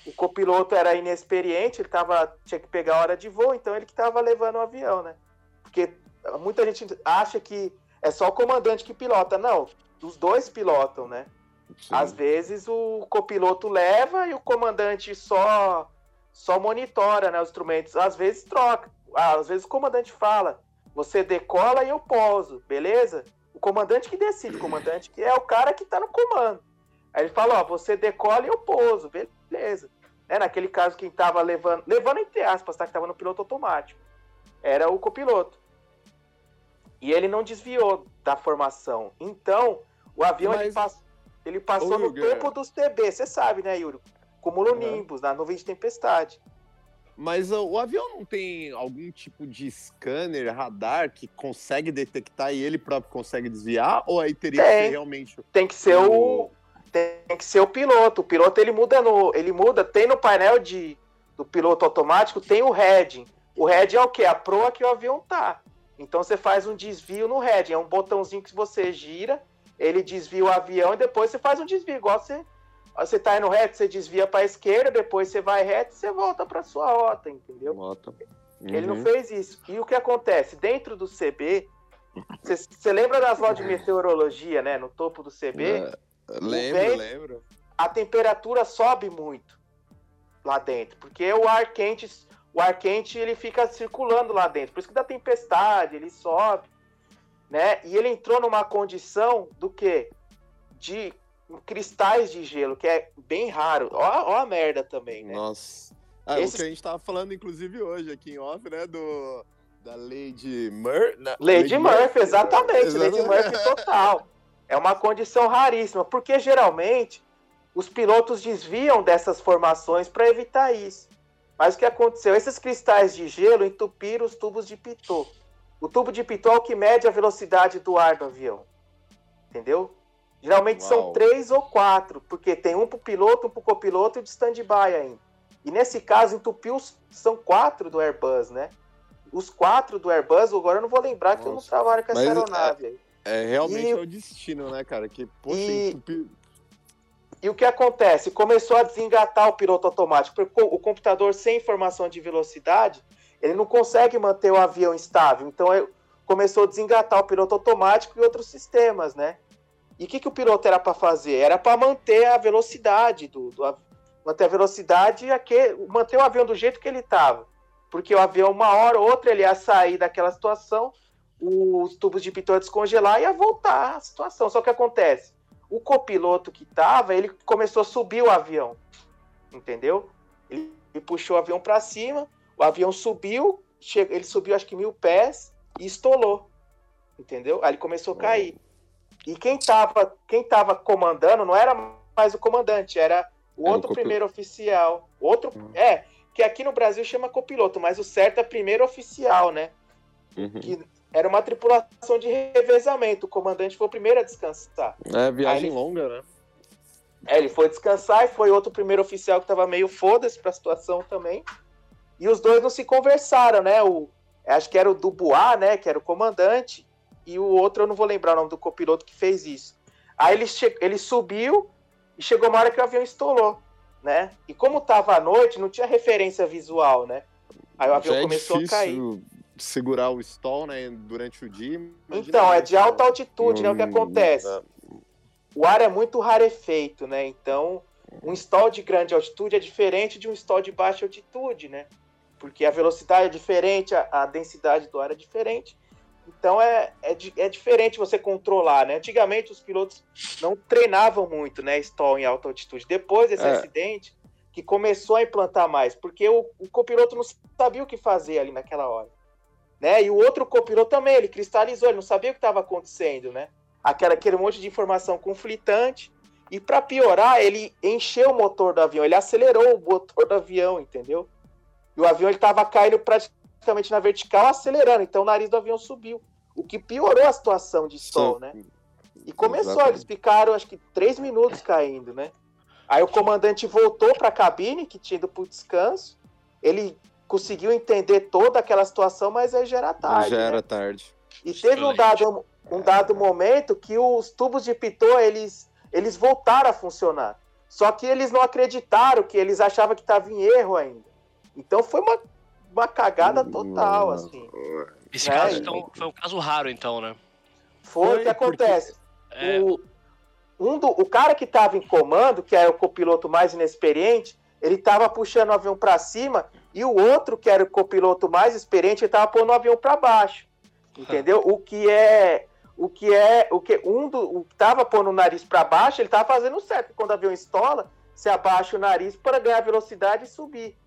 O copiloto era inexperiente, ele tava, tinha que pegar a hora de voo, então ele que estava levando o avião, né? Porque muita gente acha que é só o comandante que pilota. Não, os dois pilotam, né? Sim. Às vezes o copiloto leva e o comandante só só monitora né, os instrumentos. Às vezes troca. Às vezes o comandante fala: você decola e eu pouso, beleza? O comandante que decide, o comandante que é o cara que tá no comando. Aí ele fala: ó, você decola e eu pouso, beleza. É, naquele caso, quem tava levando, levando entre aspas, tá? Que tava no piloto automático. Era o copiloto. E ele não desviou da formação. Então, o avião Mas... ele, pass... ele passou Ô, no topo dos TB, você sabe, né, Yuri? Cumulonimbus, uhum. na nuvem de tempestade. Mas o avião não tem algum tipo de scanner, radar que consegue detectar e ele próprio consegue desviar? Ou aí teria tem. que ser realmente. Tem que ser o. o. Tem que ser o piloto. O piloto ele muda no. Ele muda. Tem no painel de, do piloto automático, tem o heading. O heading é o quê? A proa que o avião tá. Então você faz um desvio no heading. É um botãozinho que você gira ele desvia o avião e depois você faz um desvio, igual você você tá indo reto, você desvia para a esquerda, depois você vai reto e você volta para sua rota, entendeu? Rota. Uhum. Ele não uhum. fez isso. E o que acontece? Dentro do CB, você lembra das lojas de meteorologia, né? No topo do CB? É, lembro, vento, lembro. A temperatura sobe muito lá dentro, porque o ar quente, o ar quente ele fica circulando lá dentro. Por isso que dá tempestade, ele sobe né? E ele entrou numa condição do que? De cristais de gelo, que é bem raro. Ó, ó a merda também, né? Nossa. Ah, Esses... O que a gente tava falando, inclusive, hoje aqui em off, né? Do, da Lady Murphy. Lady, Lady Murphy, Murphy, exatamente. exatamente. Lady Murphy total. É uma condição raríssima, porque geralmente os pilotos desviam dessas formações para evitar isso. Mas o que aconteceu? Esses cristais de gelo entupiram os tubos de pitot. O tubo de pitol que mede a velocidade do ar do avião. Entendeu? Geralmente Uau. são três ou quatro, porque tem um para o piloto, um para o copiloto e de stand-by ainda. E nesse caso, entupiu, são quatro do Airbus, né? Os quatro do Airbus, agora eu não vou lembrar Nossa. que eu não trabalho com essa Mas aeronave é, aí. É, realmente e, é o destino, né, cara? Que, poxa, e, entupiu... e o que acontece? Começou a desengatar o piloto automático, porque o computador sem informação de velocidade, ele não consegue manter o avião estável. Então começou a desengatar o piloto automático e outros sistemas, né? E o que, que o piloto era para fazer? Era para manter a velocidade do, do, manter a velocidade e aquele, manter o avião do jeito que ele estava. Porque o avião, uma hora ou outra, ele ia sair daquela situação, os tubos de pitot descongelar e ia voltar à situação. Só que acontece, o copiloto que estava, ele começou a subir o avião, entendeu? Ele, ele puxou o avião para cima, o avião subiu, ele subiu acho que mil pés e estolou. Entendeu? Aí ele começou a cair. E quem estava quem tava comandando não era mais o comandante, era o era outro o primeiro oficial. Outro. Uhum. É, que aqui no Brasil chama copiloto, mas o certo é primeiro oficial, né? Uhum. Que era uma tripulação de revezamento. O comandante foi o primeiro a descansar. É, viagem ele... longa, né? É, ele foi descansar e foi outro primeiro oficial que tava meio foda-se pra situação também. e os dois não se conversaram, né? O, acho que era o Dubois, né? Que era o comandante, e o outro eu não vou lembrar o nome do copiloto que fez isso. Aí ele, ele subiu e chegou uma hora que o avião estourou, né? E como tava à noite, não tinha referência visual, né? Aí o avião Já é começou a cair. Segurar o stall, né, durante o dia. Então, é de alta altitude, né? O que acontece? O ar é muito rarefeito, né? Então, um stall de grande altitude é diferente de um stall de baixa altitude, né? Porque a velocidade é diferente, a, a densidade do ar é diferente. Então é, é, é, diferente você controlar, né? Antigamente os pilotos não treinavam muito, né? Stall em alta altitude. Depois desse é. acidente, que começou a implantar mais, porque o, o copiloto não sabia o que fazer ali naquela hora. Né? E o outro copiloto também, ele cristalizou, ele não sabia o que estava acontecendo, né? Aquela, aquele monte de informação conflitante. E para piorar, ele encheu o motor do avião, ele acelerou o motor do avião, entendeu? E o avião estava caindo praticamente na vertical, acelerando. Então o nariz do avião subiu. O que piorou a situação de sol, né? E começou, Exatamente. eles ficaram acho que três minutos caindo, né? Aí o comandante voltou para a cabine, que tinha ido para o descanso. Ele conseguiu entender toda aquela situação, mas aí já era tarde. Já né? era tarde. E teve um dado, um dado momento que os tubos de pitot, eles, eles voltaram a funcionar. Só que eles não acreditaram, que eles achavam que estava em erro ainda. Então foi uma, uma cagada total, assim. Esse né? caso então, foi um caso raro, então, né? Foi, o que acontece. Porque... É... O, um do, o cara que estava em comando, que era o copiloto mais inexperiente, ele estava puxando o avião para cima e o outro, que era o copiloto mais experiente, estava pondo o avião para baixo. Entendeu? o que é o que é o que um do o que tava pondo o nariz para baixo, ele estava fazendo certo. Quando o avião estola, você abaixa o nariz para ganhar velocidade e subir.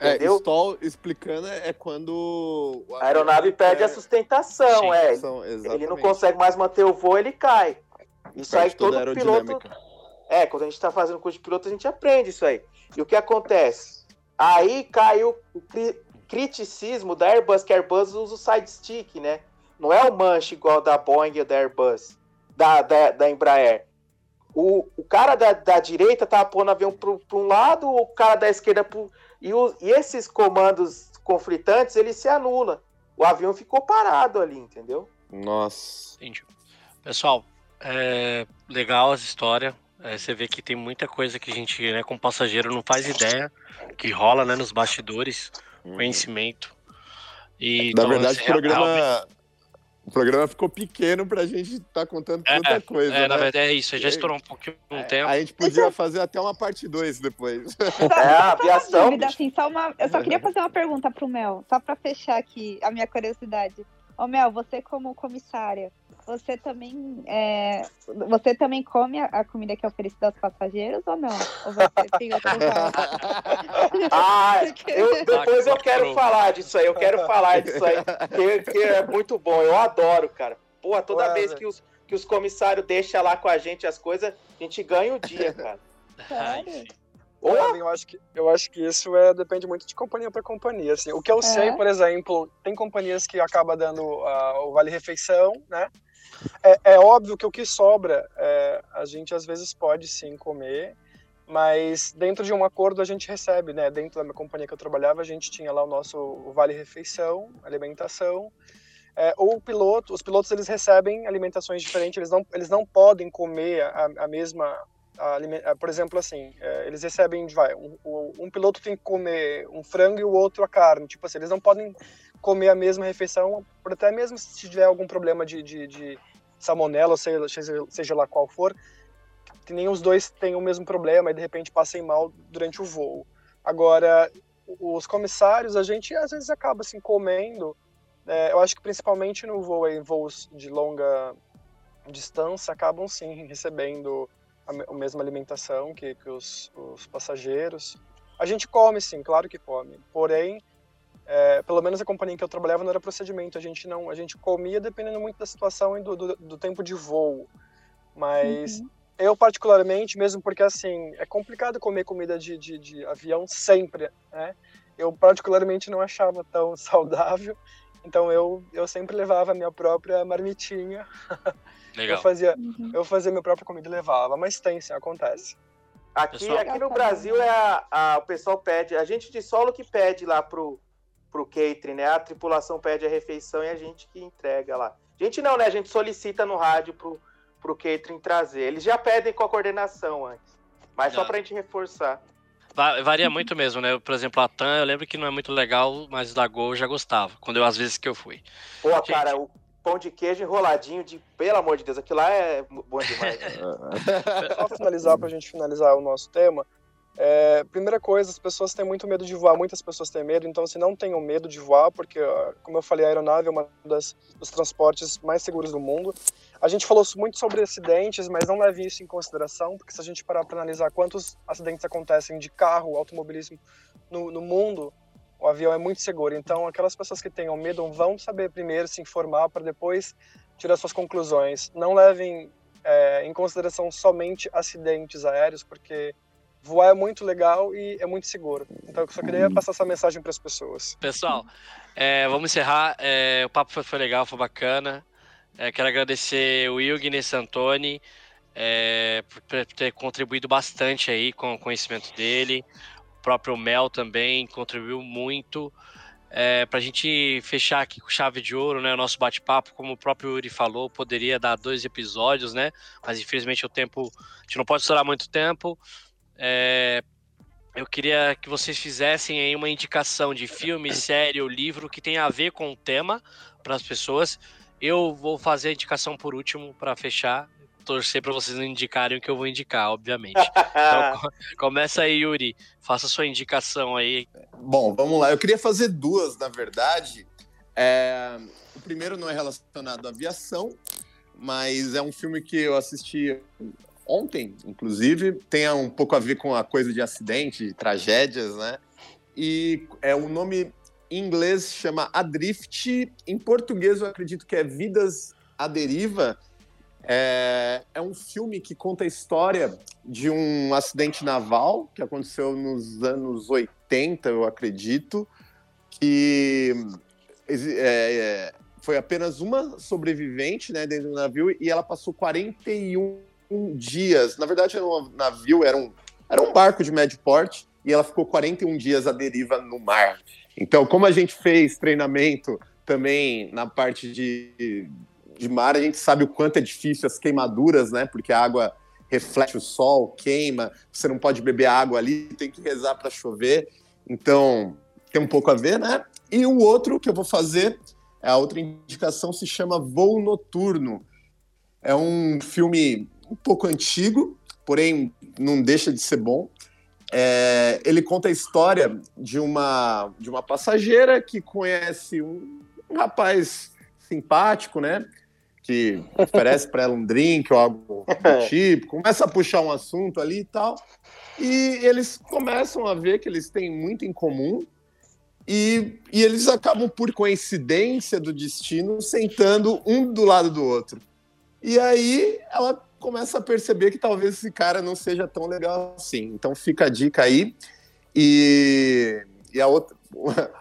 É, entendeu? É, stall, explicando, é quando a aeronave perde é... a sustentação, Sim, é. Ele não consegue mais manter o voo, ele cai. Isso aí todo piloto. É, quando a gente está fazendo curso de piloto, a gente aprende isso aí. E o que acontece? Aí caiu o cri criticismo da Airbus, que a Airbus usa o side stick, né? Não é o manche igual da Boeing ou da Airbus, da, da, da Embraer. O, o cara da, da direita tá pondo avião para um lado, o cara da esquerda pro, e, o, e esses comandos conflitantes, ele se anula. O avião ficou parado ali, entendeu? Nossa. Entendi. Pessoal, é legal essa história. É, você vê que tem muita coisa que a gente, né, como passageiro, não faz ideia que rola, né, nos bastidores, uhum. conhecimento. E, Na então, verdade, o programa, o programa ficou pequeno pra gente estar tá contando é, tanta coisa. É, né? na verdade é isso, já estourou um pouquinho um é, tempo. A gente podia fazer até uma parte 2 depois. Só, é, a aviação. Dúvida, assim, só uma, eu só queria fazer uma pergunta pro Mel, só pra fechar aqui a minha curiosidade. Ô Mel, você como comissária, você também é, você também come a, a, comida que é oferecida aos passageiros ou não? Ou você tem outro Ah, eu, depois eu quero falar disso aí, eu quero falar disso aí, que, que é muito bom, eu adoro, cara. Pô, toda Ué, vez que os, que os comissários deixam lá com a gente as coisas, a gente ganha o dia, cara. Sério? Olha, eu acho que eu acho que isso é depende muito de companhia para companhia. Assim. O que eu é. sei, por exemplo, tem companhias que acaba dando uh, o vale refeição, né? É, é, óbvio que o que sobra é, a gente às vezes pode sim comer, mas dentro de um acordo a gente recebe, né? Dentro da minha companhia que eu trabalhava, a gente tinha lá o nosso vale refeição, alimentação. É, o piloto, os pilotos eles recebem alimentações diferentes, eles não, eles não podem comer a, a mesma por exemplo, assim, é, eles recebem, vai, um, um, piloto tem que comer um frango e o outro a carne. Tipo assim, eles não podem comer a mesma refeição, até mesmo se tiver algum problema de, de, de salmonela, seja, seja lá qual for, que nem os dois têm o mesmo problema e de repente passem mal durante o voo. Agora, os comissários, a gente às vezes acaba assim comendo. É, eu acho que principalmente no voo, em voos de longa distância, acabam sim recebendo a, a mesma alimentação que, que os, os, passageiros. A gente come, sim, claro que come. Porém, é, pelo menos a companhia que eu trabalhava não era procedimento. A gente não, a gente comia dependendo muito da situação e do, do, do tempo de voo. Mas uhum. eu particularmente, mesmo porque assim é complicado comer comida de, de, de avião sempre, né? Eu particularmente não achava tão saudável. Então eu, eu sempre levava a minha própria marmitinha Legal. Eu fazia, uhum. eu fazia minha própria comida e levava, mas tem, sim, acontece. Aqui, pessoal... aqui no Brasil é a, a, o pessoal pede, a gente de solo que pede lá pro, pro catering, né? A tripulação pede a refeição e a gente que entrega lá. A gente não, né? A gente solicita no rádio pro, pro catering trazer. Eles já pedem com a coordenação antes. Mas só pra gente reforçar. Varia muito mesmo, né? Por exemplo, a TAM, eu lembro que não é muito legal, mas da Gol eu já gostava, quando eu, às vezes que eu fui. Pô, gente... cara, o pão de queijo enroladinho de, pelo amor de Deus, aquilo lá é bom demais. Só finalizar pra gente finalizar o nosso tema, é, primeira coisa, as pessoas têm muito medo de voar, muitas pessoas têm medo, então se não tenham medo de voar, porque, como eu falei, a aeronave é uma das, dos transportes mais seguros do mundo. A gente falou muito sobre acidentes, mas não leve isso em consideração, porque se a gente parar para analisar quantos acidentes acontecem de carro, automobilismo no, no mundo, o avião é muito seguro. Então, aquelas pessoas que tenham medo vão saber primeiro se informar para depois tirar suas conclusões. Não levem é, em consideração somente acidentes aéreos, porque voar é muito legal e é muito seguro. Então eu só queria passar essa mensagem para as pessoas. Pessoal, é, vamos encerrar. É, o papo foi, foi, legal, foi bacana. É, quero agradecer o Ilgner Santoni é, por ter contribuído bastante aí com o conhecimento dele. O próprio Mel também contribuiu muito. É, para a gente fechar aqui com chave de ouro, né? O nosso bate-papo, como o próprio Yuri falou, poderia dar dois episódios, né? Mas infelizmente o tempo, a gente não pode estourar muito tempo. É, eu queria que vocês fizessem aí uma indicação de filme, série ou livro que tenha a ver com o tema para as pessoas. Eu vou fazer a indicação por último para fechar. Torcer para vocês não indicarem o que eu vou indicar, obviamente. Então, começa aí, Yuri. Faça sua indicação aí. Bom, vamos lá. Eu queria fazer duas, na verdade. É... O primeiro não é relacionado à aviação, mas é um filme que eu assisti ontem, inclusive, tem um pouco a ver com a coisa de acidente, de tragédias, né? E é o nome em inglês chama Adrift, em português eu acredito que é Vidas à Deriva. É, é um filme que conta a história de um acidente naval que aconteceu nos anos 80, eu acredito, que é, é, foi apenas uma sobrevivente né, dentro do navio e ela passou 41 dias. Na verdade, era um navio, era um, era um barco de médio porte, e ela ficou 41 dias à deriva no mar. Então, como a gente fez treinamento também na parte de, de mar, a gente sabe o quanto é difícil as queimaduras, né? Porque a água reflete o sol, queima, você não pode beber água ali, tem que rezar para chover. Então, tem um pouco a ver, né? E o outro que eu vou fazer, a outra indicação se chama Voo Noturno. É um filme um pouco antigo, porém não deixa de ser bom. É, ele conta a história de uma, de uma passageira que conhece um, um rapaz simpático, né? Que oferece para ela um drink ou algo do tipo, começa a puxar um assunto ali e tal. E eles começam a ver que eles têm muito em comum e, e eles acabam, por coincidência do destino, sentando um do lado do outro. E aí ela começa a perceber que talvez esse cara não seja tão legal assim. Então fica a dica aí. E, e a outra.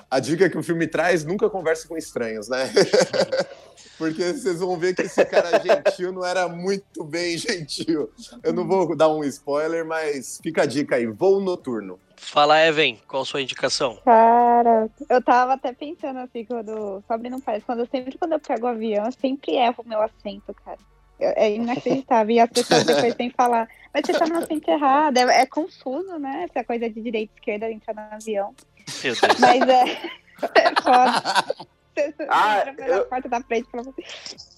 A dica que o filme traz, nunca converse com estranhos, né? Porque vocês vão ver que esse cara gentil não era muito bem gentil. Eu não vou dar um spoiler, mas fica a dica aí, voo noturno. Fala, Evan, qual a sua indicação? Cara, eu tava até pensando assim, quando. Só não faz. Quando eu sempre quando eu pego o avião, eu sempre erro o meu assento, cara. É inacreditável. E as pessoas depois têm que falar, mas você tá no assento errado. É, é, confuso, né? Essa coisa de direita e esquerda entrar no avião. Meu Deus. Mas é, é foda. Ah, eu... porta da frente.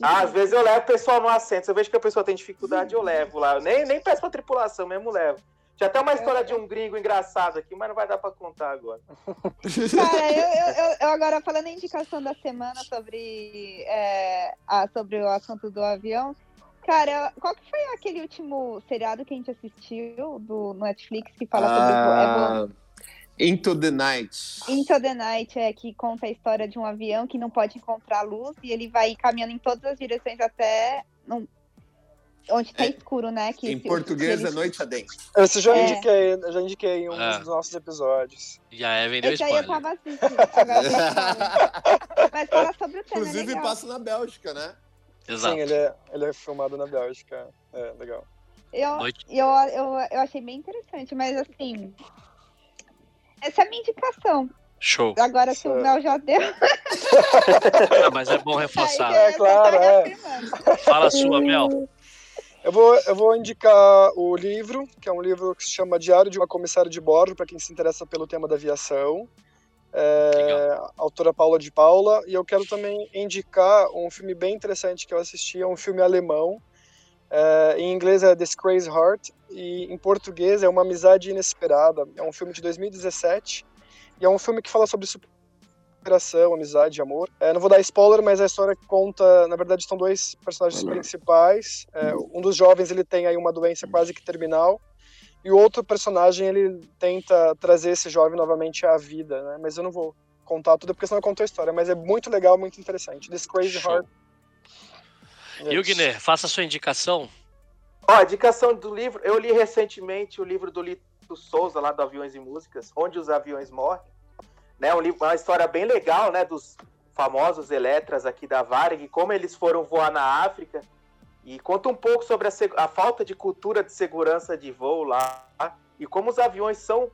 Ah, às vezes eu levo o pessoal no assento. Se eu vejo que a pessoa tem dificuldade, eu levo lá. Eu nem, nem peço pra tripulação, mesmo levo. Já tem uma história de um gringo engraçado aqui, mas não vai dar pra contar agora. Cara, eu, eu, eu agora falando em indicação da semana sobre, é, a, sobre o assunto do avião, Cara, qual que foi aquele último seriado que a gente assistiu do Netflix que fala uh, sobre é Into the Night. Into the Night, é, que conta a história de um avião que não pode encontrar luz e ele vai caminhando em todas as direções até num, onde tá é, escuro, né? Que em português é noite adentro. Esse já é. indiquei, já indiquei em um ah. dos nossos episódios. Já é, vendeu Esse spoiler. aí eu tava assistindo, agora Mas fala sobre o tema, Inclusive é passa na Bélgica, né? Exato. Sim, ele é, ele é filmado na Bélgica. É legal. Eu, eu, eu, eu achei bem interessante, mas assim. Essa é a minha indicação. Show. Agora se o Mel já deu. Ah, mas é bom reforçar. É, claro, é. Fala a sua, Mel. Eu vou, eu vou indicar o livro, que é um livro que se chama Diário de uma Comissária de Bordo, para quem se interessa pelo tema da aviação. É, autora Paula de Paula. E eu quero também indicar um filme bem interessante que eu assisti, é um filme alemão. É, em inglês é The Crazy Heart, e em português é Uma Amizade Inesperada. É um filme de 2017, e é um filme que fala sobre superação, amizade, amor. É, não vou dar spoiler, mas a história conta, na verdade, são dois personagens principais. É, um dos jovens ele tem aí uma doença quase que terminal e o outro personagem ele tenta trazer esse jovem novamente à vida, né? Mas eu não vou contar tudo porque senão eu conto a história. Mas é muito legal, muito interessante. This Crazy Show. Heart. Yugner, faça a sua indicação. Ó, a indicação do livro, eu li recentemente o livro do Lito Souza, lá do Aviões e Músicas, Onde os Aviões Morrem né? Um livro, uma história bem legal, né? Dos famosos Eletras aqui da Varig, como eles foram voar na África e conta um pouco sobre a, a, falta de cultura de segurança de voo lá e como os aviões são,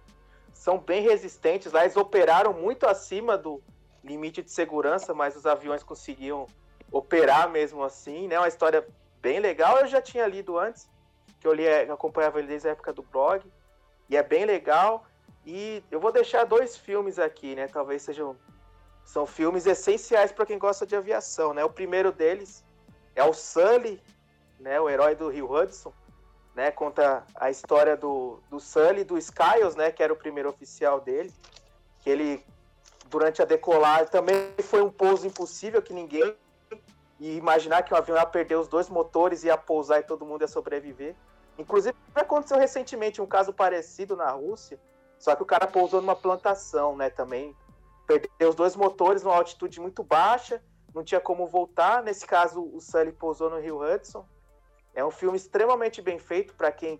são bem resistentes lá. Eles operaram muito acima do limite de segurança, mas os aviões conseguiam operar mesmo assim, né? Uma história bem legal. Eu já tinha lido antes, que eu li, acompanhava ele desde a época do blog, e é bem legal. E eu vou deixar dois filmes aqui, né? Talvez sejam são filmes essenciais para quem gosta de aviação, né? O primeiro deles é o Sully, né? O herói do Rio Hudson, né? Conta a história do, do Sully, do Skiles, né? Que era o primeiro oficial dele, que ele durante a decolagem também foi um pouso impossível que ninguém e imaginar que o avião ia perder os dois motores ia pousar e todo mundo ia sobreviver. Inclusive aconteceu recentemente um caso parecido na Rússia só que o cara pousou numa plantação, né? Também perdeu os dois motores numa altitude muito baixa, não tinha como voltar. Nesse caso, o Sully pousou no Rio Hudson. É um filme extremamente bem feito para quem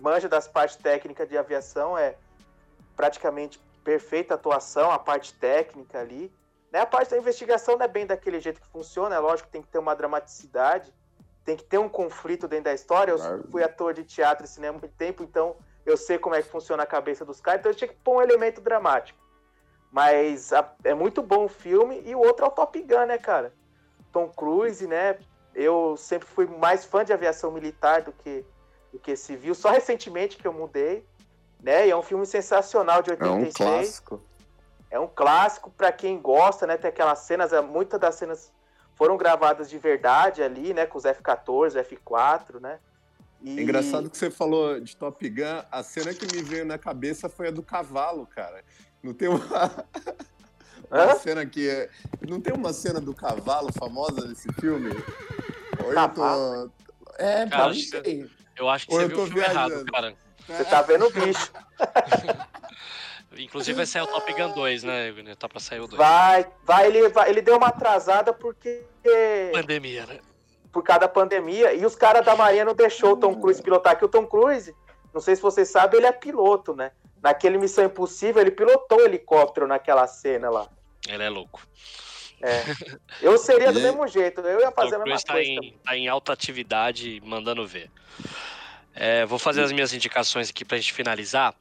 manja das partes técnicas de aviação. É praticamente perfeita atuação, a parte técnica ali. Né? A parte da investigação não é bem daquele jeito que funciona, é lógico que tem que ter uma dramaticidade, tem que ter um conflito dentro da história. Eu fui ator de teatro e cinema muito tempo, então eu sei como é que funciona a cabeça dos caras, então eu tinha que pôr um elemento dramático. Mas a, é muito bom o filme, e o outro é o Top Gun, né, cara? Tom Cruise, né? Eu sempre fui mais fã de aviação militar do que, do que civil, só recentemente que eu mudei, né? E é um filme sensacional de 86. É um clássico. É um clássico para quem gosta, né? Tem aquelas cenas, muitas das cenas foram gravadas de verdade ali, né? Com os F-14, F-4, né? E... Engraçado que você falou de Top Gun, a cena que me veio na cabeça foi a do cavalo, cara. Não tem uma, uma cena que é... Não tem uma cena do cavalo famosa nesse filme? Ou eu tô... É, cara, não sei. Eu acho que Ou você viu o filme viajando. errado, cara. Você tá vendo o bicho. Inclusive vai sair o Top Gun 2, né, Tá pra sair o 2. Vai, vai ele, vai, ele deu uma atrasada porque. Pandemia, né? por causa da pandemia, e os caras da Marinha não deixou o Tom Cruise pilotar, que o Tom Cruise, não sei se vocês sabem, ele é piloto, né? Naquele Missão Impossível, ele pilotou o helicóptero naquela cena lá. Ele é louco. É. Eu seria do mesmo jeito, eu ia fazer Tom a mesma tá coisa. Em, tá em alta atividade, mandando ver. É, vou fazer as minhas indicações aqui pra gente finalizar.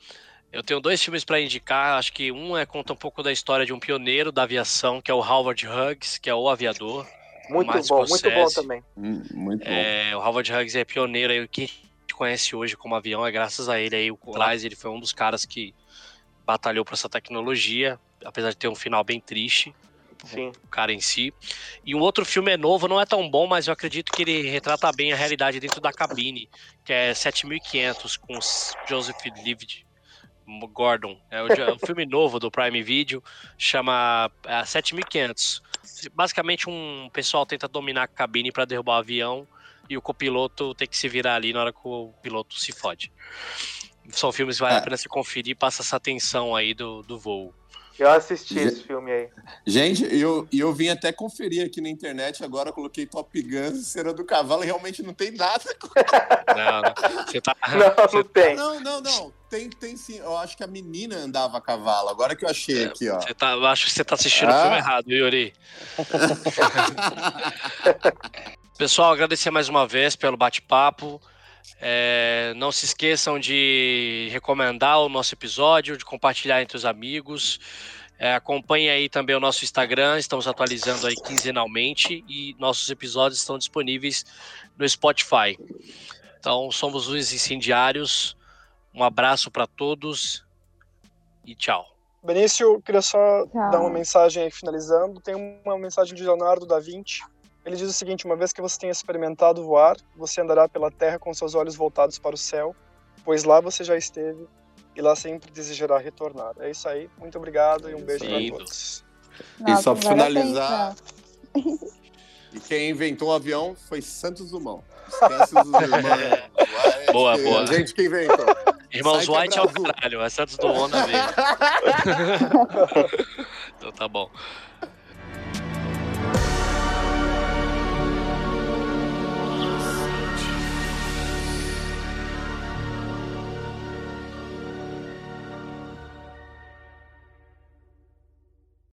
Eu tenho dois filmes para indicar. Acho que um é conta um pouco da história de um pioneiro da aviação, que é o Howard Hughes, que é o aviador. Muito bom, muito bom também. Hum, muito bom. É, o Howard Hughes é pioneiro aí, que a gente conhece hoje como avião é graças a ele aí. O Colares, ele foi um dos caras que batalhou por essa tecnologia, apesar de ter um final bem triste. Sim. O cara em si. E um outro filme é novo, não é tão bom, mas eu acredito que ele retrata bem a realidade dentro da cabine, que é 7500 com Joseph Livid Gordon. É o, é um filme novo do Prime Video, chama é, 7500. Basicamente, um pessoal tenta dominar a cabine para derrubar o avião e o copiloto tem que se virar ali na hora que o piloto se fode. São filmes que vale é. a pena se conferir e passa essa tensão aí do, do voo. Eu assisti Gente, esse filme aí. Gente, eu, eu vim até conferir aqui na internet, agora coloquei Top Gun, cena do cavalo, e realmente não tem nada. Não, não. Você tá... Não, não tem. Não, não, não. Tem, tem sim. Eu acho que a menina andava a cavalo. Agora que eu achei é, aqui, ó. Você tá, eu acho que você tá assistindo ah. o filme errado, Yuri. Pessoal, agradecer mais uma vez pelo bate-papo. É, não se esqueçam de recomendar o nosso episódio, de compartilhar entre os amigos. É, acompanhe aí também o nosso Instagram, estamos atualizando aí quinzenalmente e nossos episódios estão disponíveis no Spotify. Então, somos os incendiários. Um abraço para todos e tchau. Benício, queria só tchau. dar uma mensagem aí finalizando. Tem uma mensagem de Leonardo da Vinci. Ele diz o seguinte: uma vez que você tenha experimentado voar, você andará pela terra com seus olhos voltados para o céu, pois lá você já esteve e lá sempre desejará retornar. É isso aí. Muito obrigado e um beijo para todos. Nossa, e só para finalizar. e quem inventou o avião foi Santos Dumont. Esquece os irmãos. boa, boa. A gente que inventou. Irmãos Sai White é o caralho, é Santos Dumont na veia. então tá bom.